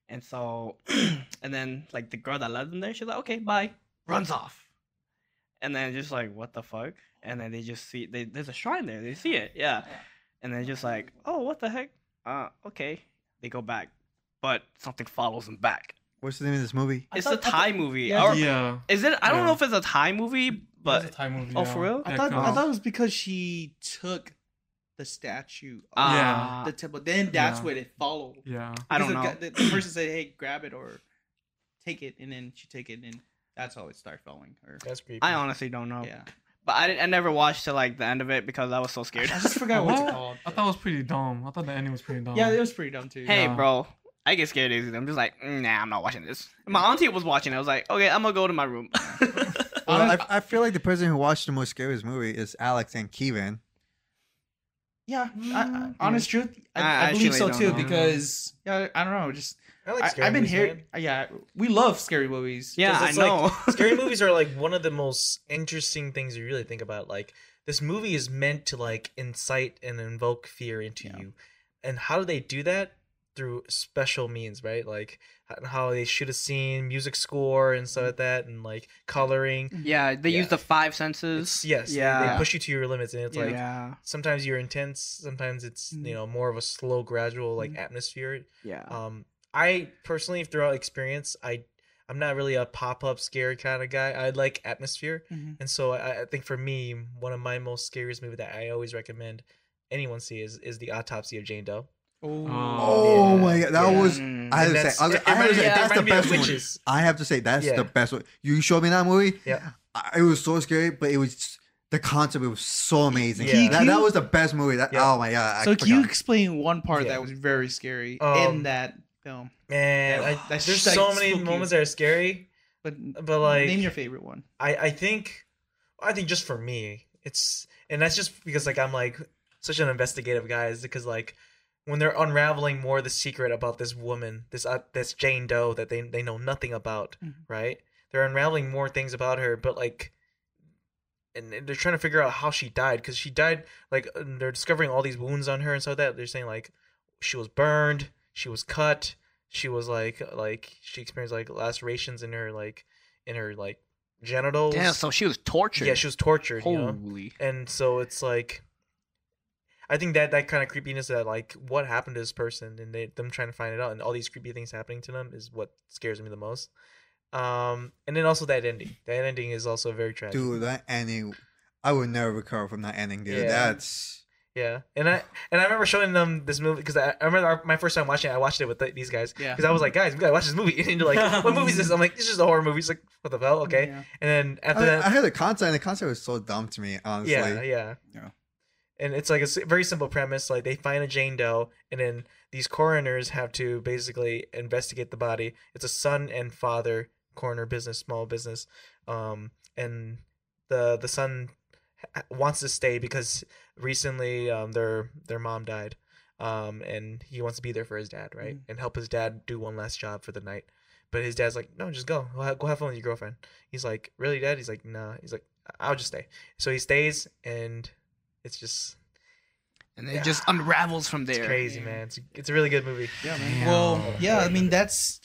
And so, [CLEARS THROAT] and then like the girl that led them there, she's like, "Okay, bye," runs off. And then just like, what the fuck? And then they just see they, there's a shrine there. They see it, yeah. And then just like, oh, what the heck? Uh, okay. They go back, but something follows them back. What's the name of this movie? I It's thought- a Thai movie. yeah, or, Yeah. Is it? I don't Yeah. know if it's a Thai movie, It's a but Thai movie. Oh, yeah. for real? I Yeah, thought I 'cause- thought it was because she took the statue of uh, the temple. Then that's Yeah. where it followed. Yeah. I don't Because know. The, guy- the, the person said, "Hey, grab it or take it," and then she take it, and that's how it started following her. That's creepy. I honestly don't know. Yeah, But I, I never watched to like the end of it because I was so scared. I just forgot what it's called. I thought it was pretty dumb. I thought the ending was pretty dumb. Yeah, it was pretty dumb too. hey, Yeah. bro, I get scared easily. I'm just like, "Mm, nah, I'm not watching this. My auntie was watching. it. I was like, okay, I'm gonna go to my room. [LAUGHS] [LAUGHS] Well, Honest- I, I feel like the person who watched the most scariest movie is Alex and Kevin. yeah. I, I, honest truth, I, I I, believe so don't too know. because yeah, I don't know. Just I like I, scary I've been movies, hearing. man. Yeah, we love scary movies. Yeah, I know. like- [LAUGHS] scary [LAUGHS] movies are like one of the most interesting things you really think about. Like this movie is meant to like incite and invoke fear into Yeah. you, and how do they do that? Through special means, right? Like how they shoot a scene, music score, and stuff like that, and like coloring. yeah, they use the five senses. It's, yes, they- yeah. they, push you to your limits, and it's like yeah, sometimes you're intense, sometimes it's you know more of a slow, gradual like Mhm. atmosphere. yeah. Um, I personally, throughout experience, I I'm not really a pop up scary kind of guy. I like atmosphere, Mhm. and so I, I think for me, one of my most scariest movie that I always recommend anyone see is is the Autopsy of Jane Doe. Oh, Oh Yeah. my god, that Yeah. was. I have to say, that's- I, was- it I have to say it that's the reminded me of best one. Witches. I have to say that's Yeah. the best one. You showed me that movie. Yeah. I, it was so scary, but it was the concept. It was so amazing. Yeah. That, that was the best movie. That Yeah. oh my god. I So can you explain one part Yeah. that was very scary Um, in that film? Man, Yeah, I, there's so many moments that are scary, But but like name your favorite one. I I think I think just for me, it's and that's just because like I'm like such an investigative guy is because like when they're unraveling more the secret about this woman, this uh, this Jane Doe that they they know nothing about, Mhm. right? They're unraveling more things about her, but like and they're trying to figure out how she died because she died like and they're discovering all these wounds on her and so that they're saying like she was burned, she was cut, she was like like she experienced like lacerations in her like in her like genitals. yeah, so she was tortured. Yeah, she was tortured, you know. Holy. And so it's like, I think that that kind of creepiness that like what happened to this person and they them trying to find it out and all these creepy things happening to them is what scares me the most. Um, and then also that ending. That ending is also very tragic. dude? That ending. I would never recover from that ending, dude. Yeah. That's Yeah, and I and I remember showing them this movie because I, I remember our, my first time watching it. I watched it with the, these guys Yeah. because I was like, guys, we gotta watch this movie. [LAUGHS] And they're like, what movie is this? I'm like, it's just a horror movie. It's like, what the hell? Okay. Yeah. And then after I, that, I heard the concept, and the concept was so dumb to me. Honestly, Yeah, yeah, Yeah. And it's like a very simple premise. Like they find a Jane Doe, and then these coroners have to basically investigate the body. It's a son and father coroner business, small business, um, and the the son ha- wants to stay because recently um, their their mom died, um, and he wants to be there for his dad, right, and help his dad do one last job for the night. But his dad's like, no, just go. Go have, fun with your girlfriend. He's like, really, dad? He's like, nah. He's like, I'll just stay. So he stays, and it's just And it just unravels from it's there. crazy, man. It's it's a really good movie. Yeah, man. Damn. Well, yeah, I mean that's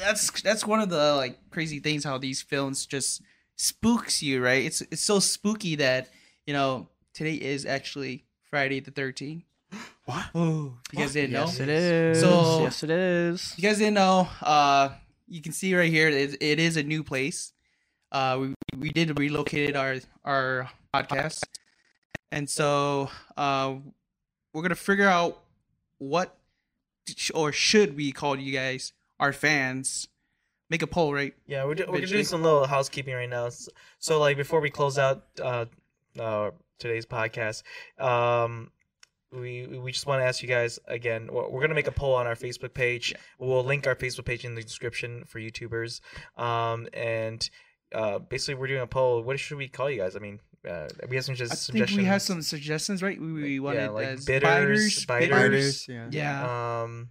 that's that's one of the like crazy things how these films just spooks you, right? It's it's so spooky that you know today is actually Friday the Thirteenth. [GASPS] What? Oh, you guys didn't Yes, know? it is. So- yes, it is. You guys didn't know? Uh, you can see right here. It, it is a new place. Uh, we we did relocated our our podcast, and so uh, we're gonna figure out what or should we call you guys our fans. Make a poll, right? Yeah, we're, do- we're Eventually. doing some little housekeeping right now. So, so like before we close out uh, uh today's podcast, um we we just want to ask you guys again. We're we're gonna make a poll on our Facebook page. We'll link our Facebook page in the description for YouTubers. Um and uh basically we're doing a poll. What should we call you guys? I mean, uh, we have some just I think suggestions. we have some suggestions, right? We, we wanted yeah, like as bitters, biters, biters. Biters, yeah. Yeah. Um,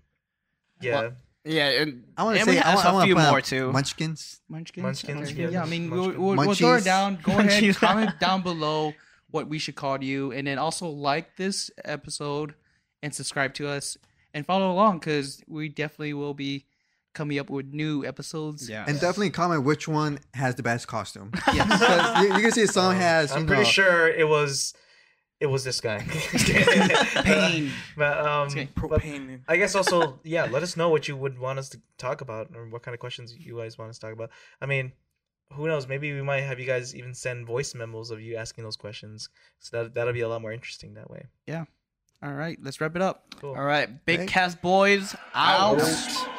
yeah. Yeah, and I want to and we say I have want, I a want few more more too. Munchkins. Munchkins. Munchkins, Okay, yeah, Yeah, I mean, we'll, we'll, we'll throw it down. Go [LAUGHS] ahead, comment down below what we should call you, and then also like this episode and subscribe to us and follow along because we definitely will be coming up with new episodes. Yeah. And definitely comment which one has the best costume. Yes. [LAUGHS] You, you can see some uh, has. I'm you pretty know, sure it was it was this guy. [LAUGHS] Pain. [LAUGHS] But um, Okay. but Propane. I guess also yeah. Let us know what you would want us to talk about, or what kind of questions you guys want us to talk about. I mean, who knows? Maybe we might have you guys even send voice memos of you asking those questions. So that that'll be a lot more interesting that way. Yeah. All right, let's wrap it up. Cool. All right, big Thank- cast boys out. Out.